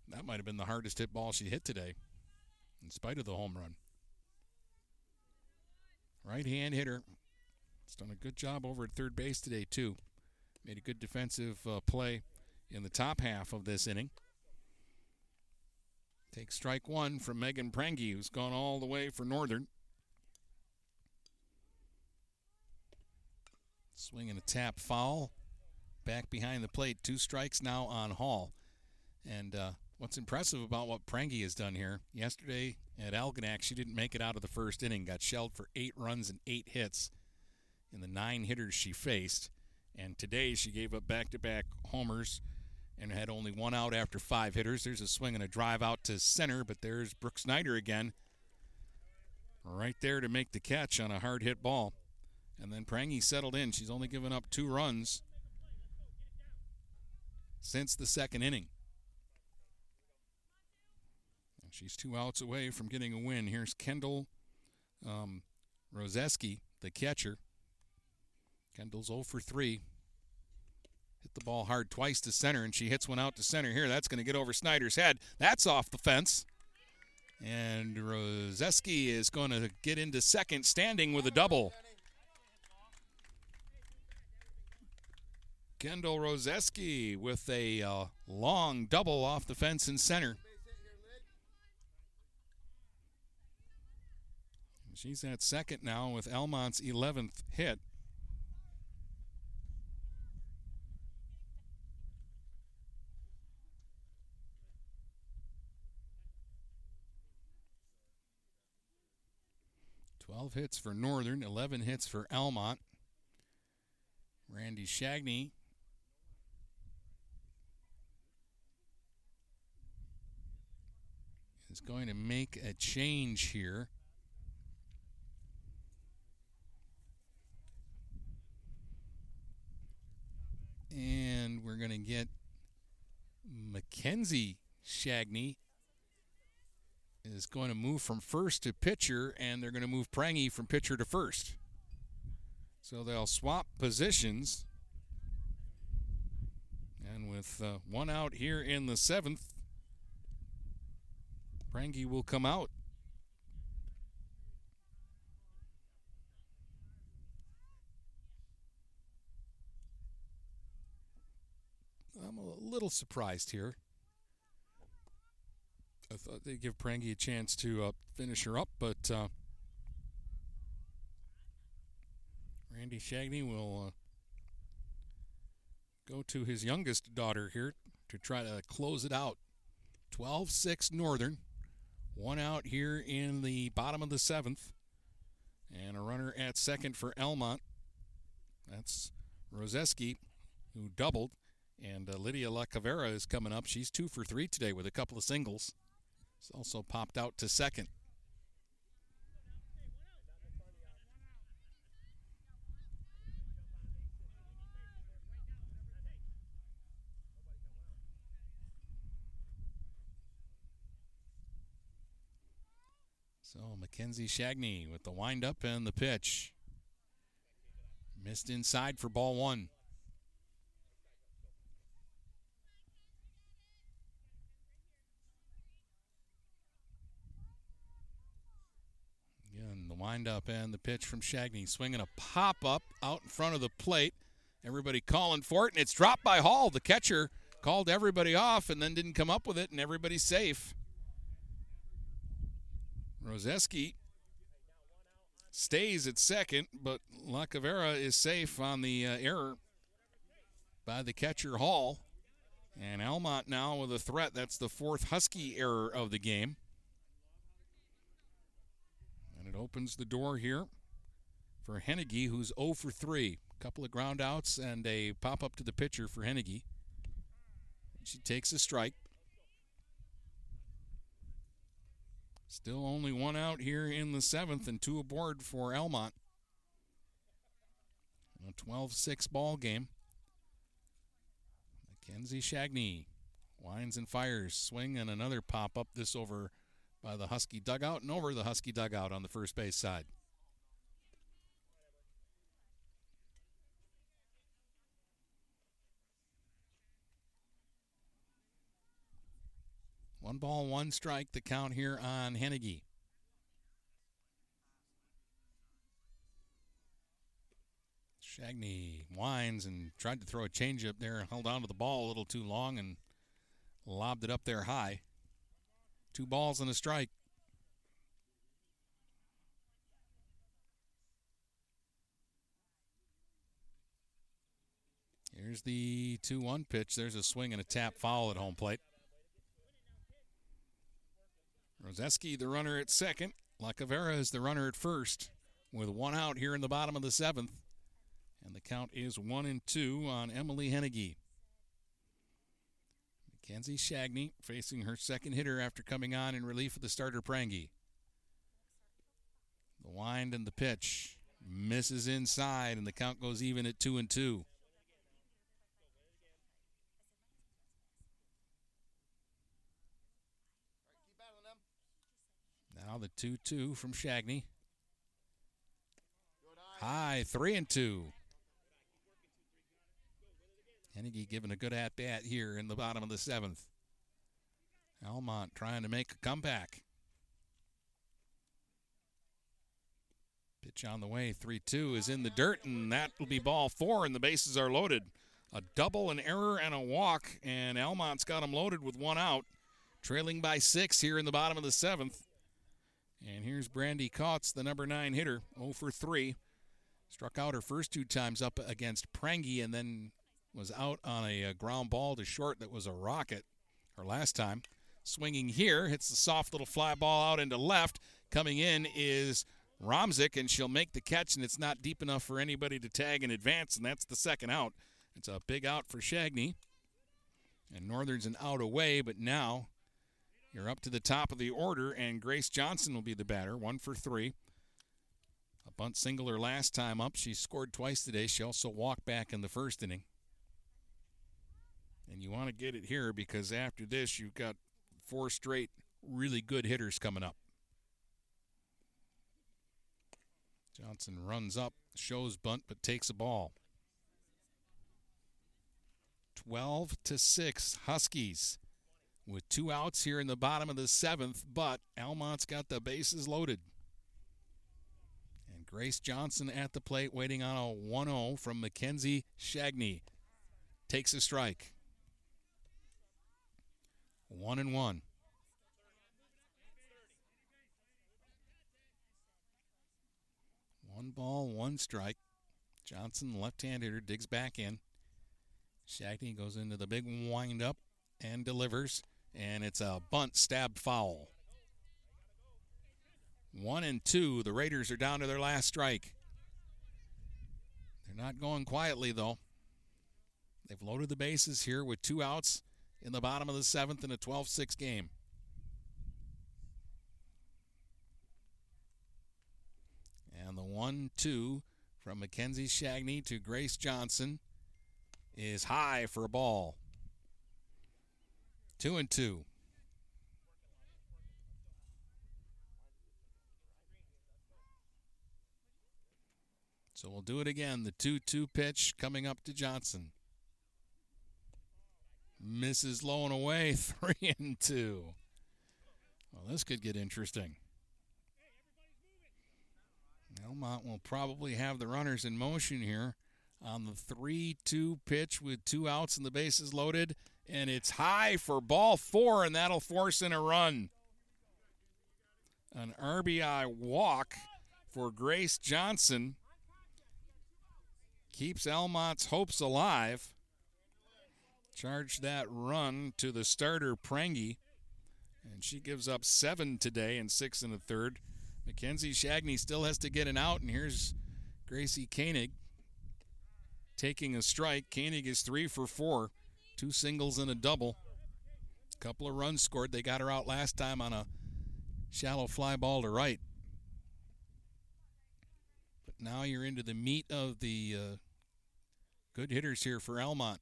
That might have been the hardest hit ball she hit today, in spite of the home run. Right hand hitter. Has done a good job over at third base today, too. Made a good defensive uh, play in the top half of this inning. Take strike one from Megan Prangy, who's gone all the way for Northern. Swing and a tap foul. Back behind the plate. Two strikes now on Hall. And uh, what's impressive about what Prangy has done here, yesterday at Algonac, she didn't make it out of the first inning. Got shelled for eight runs and eight hits in the nine hitters she faced. And today she gave up back to back homers and had only one out after five hitters. There's a swing and a drive out to center, but there's Brooke Snyder again. Right there to make the catch on a hard hit ball. And then Prangy settled in. She's only given up two runs since the second inning. And she's two outs away from getting a win. Here's Kendall um, Rozeski, the catcher. Kendall's 0 for 3. The ball hard twice to center, and she hits one out to center here. That's going to get over Snyder's head. That's off the fence. And Rozeski is going to get into second, standing with a double. Kendall Rozeski with a uh, long double off the fence in center. She's at second now with Almont's 11th hit. Twelve hits for Northern, eleven hits for Almont. Randy Shagney is going to make a change here. And we're going to get Mackenzie Shagney is going to move from first to pitcher, and they're going to move Prangy from pitcher to first. So they'll swap positions. And with uh, one out here in the seventh, Prangy will come out. I'm a little surprised here. I thought they'd give Prangy a chance to uh, finish her up, but uh, Randy Shagney will uh, go to his youngest daughter here to try to close it out. 12 6 Northern. One out here in the bottom of the seventh. And a runner at second for Almont. That's Rozeski, who doubled. And uh, Lydia Lacavera is coming up. She's two for three today with a couple of singles. She's also popped out to second. So Mackenzie Shagney with the windup and the pitch. Missed inside for ball one. Again, the windup and the pitch from Shagney. Swinging a pop up out in front of the plate. Everybody calling for it, and it's dropped by Hall. The catcher called everybody off and then didn't come up with it, and everybody's safe. Rozeski stays at second, but Lacavera is safe on the uh, error by the catcher Hall. And Almont now with a threat. That's the fourth Husky error of the game. It opens the door here for Hennigy, who's 0 for 3. A couple of ground outs and a pop up to the pitcher for Hennigy. She takes a strike. Still only one out here in the seventh and two aboard for Almont. A 12 6 ball game. Mackenzie Shagney winds and fires. Swing and another pop up. This over by the Husky dugout and over the Husky dugout on the first base side. One ball, one strike, the count here on Hennege. Shagney winds and tried to throw a changeup there, held on to the ball a little too long and lobbed it up there high. Two balls and a strike. Here's the 2 1 pitch. There's a swing and a tap foul at home plate. Roseski, the runner at second. Lacavera is the runner at first with one out here in the bottom of the seventh. And the count is one and two on Emily Hennege. Mackenzie Shagney facing her second hitter after coming on in relief of the starter Prangy. The wind and the pitch misses inside, and the count goes even at two and two. Now the 2 2 from Shagney. High, 3 and 2. Hennege giving a good at bat here in the bottom of the seventh. Almont trying to make a comeback. Pitch on the way, 3 2 is in the dirt, and that will be ball four, and the bases are loaded. A double, an error, and a walk, and Almont's got them loaded with one out, trailing by six here in the bottom of the seventh. And here's Brandy Kautz, the number nine hitter, 0 for 3. Struck out her first two times up against Prangy and then was out on a, a, uh, ground ball to short that was a rocket her last time. Swinging here, hits the soft little fly ball out into left. Coming in is Romzik, and she'll make the catch, and it's not deep enough for anybody to tag in advance, and that's the second out. It's a big out for Shagney. And Northern's an out away, but now you're up to the top of the order, and Grace Johnson will be the batter, one for three. A bunt single her last time up. She scored twice today. She also walked back in the first inning. And you want to get it here because after this, you've got four straight really good hitters coming up. Johnson runs up, shows bunt, but takes a ball. 12 to 6 Huskies with two outs here in the bottom of the seventh, but Almont's got the bases loaded. And Grace Johnson at the plate waiting on a 1 0 from Mackenzie Shagney. Takes a strike. One and one. One ball, one strike. Johnson, left-hand hitter, digs back in. Shagney goes into the big windup and delivers and it's a bunt stab foul. One and two. The Raiders are down to their last strike. They're not going quietly, though. They've loaded the bases here with two outs in the bottom of the seventh in a 12 6 game. And the 1 2 from Mackenzie Shagney to Grace Johnson is high for a ball. Two and two. So we'll do it again. The 2 2 pitch coming up to Johnson. Misses low and away, [laughs] 3 and 2. Well, this could get interesting. Almont will probably have the runners in motion here on the 3 2 pitch with two outs and the bases loaded and it's high for ball four, and that'll force in a run. An RBI walk for Grace Johnson keeps Almont's hopes alive. Charge that run to the starter Prangy, and she gives up seven today and six in the third. Mackenzie Shagney still has to get an out, and here's Gracie Koenig taking a strike. Koenig is three for four. Two singles and a double. Couple of runs scored. They got her out last time on a shallow fly ball to right. But now you're into the meat of the uh, good hitters here for Almont.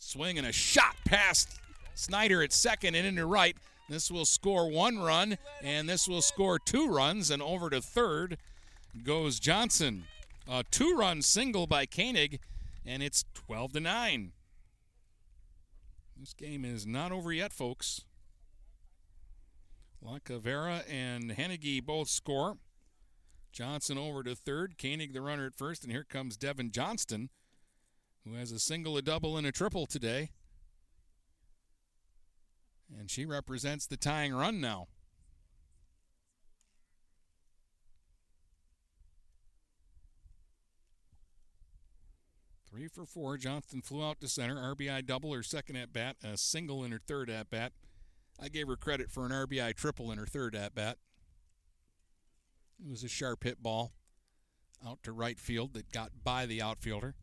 Swing and a shot past Snyder at second and into right. This will score one run, and this will score two runs, and over to third goes Johnson. A two-run single by Koenig, and it's 12 to 9. This game is not over yet, folks. Lacavera and Hennege both score. Johnson over to third, Koenig the runner at first, and here comes Devin Johnston, who has a single, a double, and a triple today. And she represents the tying run now. Three for four. Johnston flew out to center. RBI double her second at bat, a single in her third at bat. I gave her credit for an RBI triple in her third at bat. It was a sharp hit ball out to right field that got by the outfielder.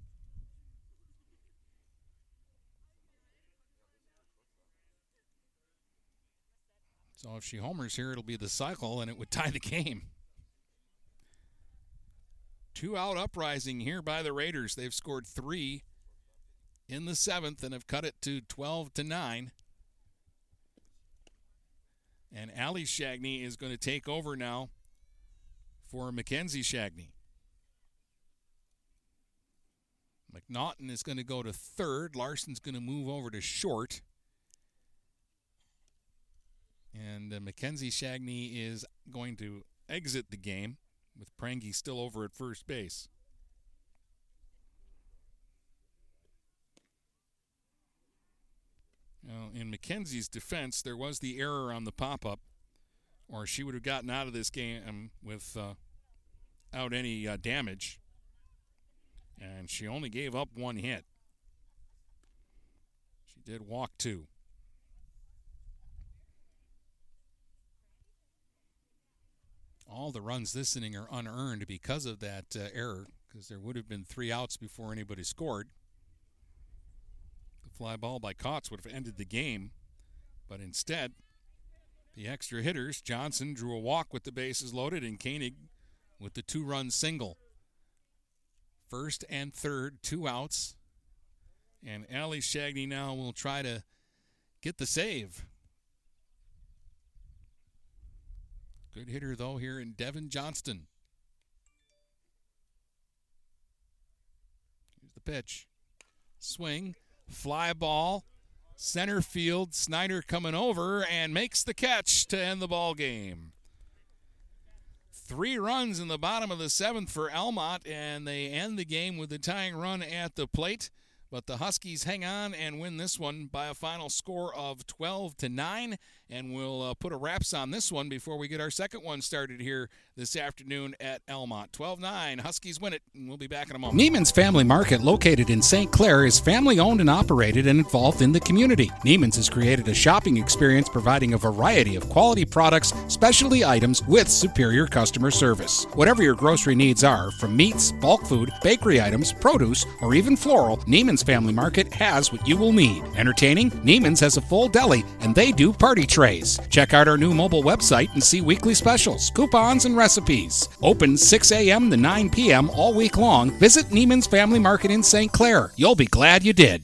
So if she homers here, it'll be the cycle and it would tie the game. Two out uprising here by the Raiders. They've scored three in the seventh and have cut it to 12 to 9. And Allie Shagney is going to take over now for Mackenzie Shagney. McNaughton is going to go to third. Larson's going to move over to short. And uh, Mackenzie Shagney is going to exit the game with Prangy still over at first base. Now, in Mackenzie's defense, there was the error on the pop up, or she would have gotten out of this game without uh, any uh, damage. And she only gave up one hit. She did walk two. All the runs this inning are unearned because of that uh, error, because there would have been three outs before anybody scored. The fly ball by Kautz would have ended the game, but instead, the extra hitters, Johnson drew a walk with the bases loaded, and Koenig with the two run single. First and third, two outs. And Allie Shagney now will try to get the save. Good hitter, though, here in Devin Johnston. Here's the pitch. Swing, fly ball, center field. Snyder coming over and makes the catch to end the ball game. Three runs in the bottom of the seventh for Almont, and they end the game with the tying run at the plate. But the Huskies hang on and win this one by a final score of 12 to 9. And we'll uh, put a wraps on this one before we get our second one started here this afternoon at Almont. 12 9. Huskies win it, and we'll be back in a moment. Neiman's Family Market, located in St. Clair, is family owned and operated and involved in the community. Neiman's has created a shopping experience providing a variety of quality products, specialty items with superior customer service. Whatever your grocery needs are, from meats, bulk food, bakery items, produce, or even floral, Neiman's Family Market has what you will need. Entertaining? Neiman's has a full deli, and they do party trays. Check out our new mobile website and see weekly specials, coupons, and recipes. Open 6 a.m. to 9 p.m. all week long. Visit Neiman's Family Market in St. Clair. You'll be glad you did.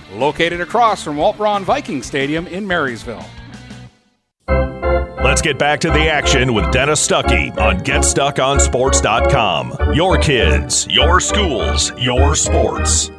Located across from Walt Braun Viking Stadium in Marysville. Let's get back to the action with Dennis Stuckey on GetStuckOnSports.com. Your kids, your schools, your sports.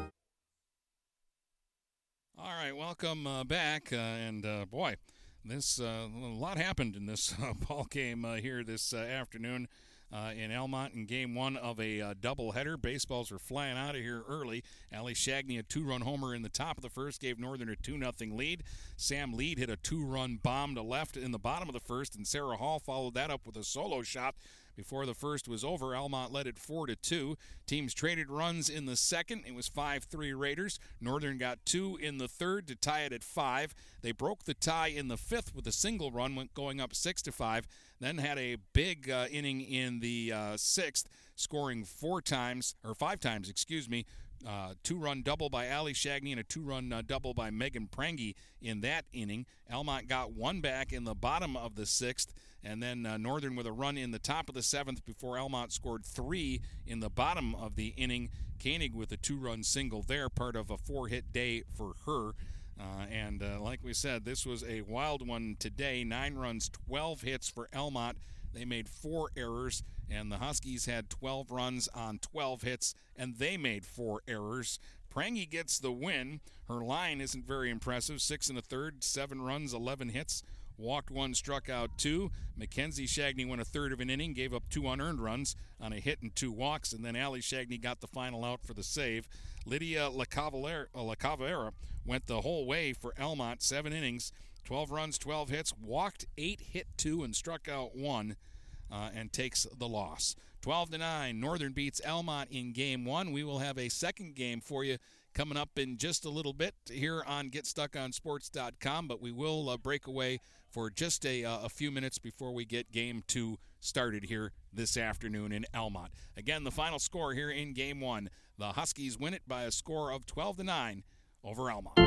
All right, welcome uh, back. Uh, and uh, boy, this uh, a lot happened in this [laughs] uh, ball game uh, here this afternoon. Uh, in Almont in game one of a uh, doubleheader. Baseballs were flying out of here early. Ali Shagney, a two run homer in the top of the first, gave Northern a 2 0 lead. Sam Lead hit a two run bomb to left in the bottom of the first, and Sarah Hall followed that up with a solo shot Before the first was over, Almont led it 4 to 2. Teams traded runs in the second. It was 5 3 Raiders. Northern got two in the third to tie it at 5. They broke the tie in the fifth with a single run, went going up 6 to 5. Then had a big uh, inning in the uh, sixth, scoring four times, or five times, excuse me, uh, two run double by Ali Shagney and a two run uh, double by Megan Prangy in that inning. Almont got one back in the bottom of the sixth, and then uh, Northern with a run in the top of the seventh before Almont scored three in the bottom of the inning. Koenig with a two run single there, part of a four hit day for her. Uh, and uh, like we said, this was a wild one today. Nine runs, 12 hits for Almont. They made four errors, and the Huskies had 12 runs on 12 hits, and they made four errors. Prangy gets the win. Her line isn't very impressive. Six and a third, seven runs, 11 hits. Walked one, struck out two. Mackenzie Shagney went a third of an inning, gave up two unearned runs on a hit and two walks, and then Ali Shagney got the final out for the save. Lydia Lacavera went the whole way for Almont, seven innings, 12 runs, 12 hits, walked eight, hit two, and struck out one, uh, and takes the loss. 12 to 9, Northern beats Almont in game one. We will have a second game for you coming up in just a little bit here on GetStuckOnSports.com, but we will uh, break away for just a, uh, a few minutes before we get game two started here this afternoon in Almont. Again, the final score here in game one the Huskies win it by a score of 12 to 9 over Almont.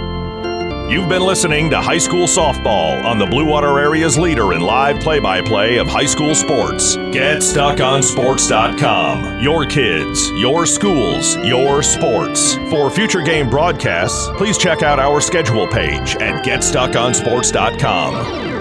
You've been listening to High School Softball on the Blue Water Area's leader in live play by play of high school sports. Get GetStuckOnSports.com. Your kids, your schools, your sports. For future game broadcasts, please check out our schedule page at GetStuckOnSports.com.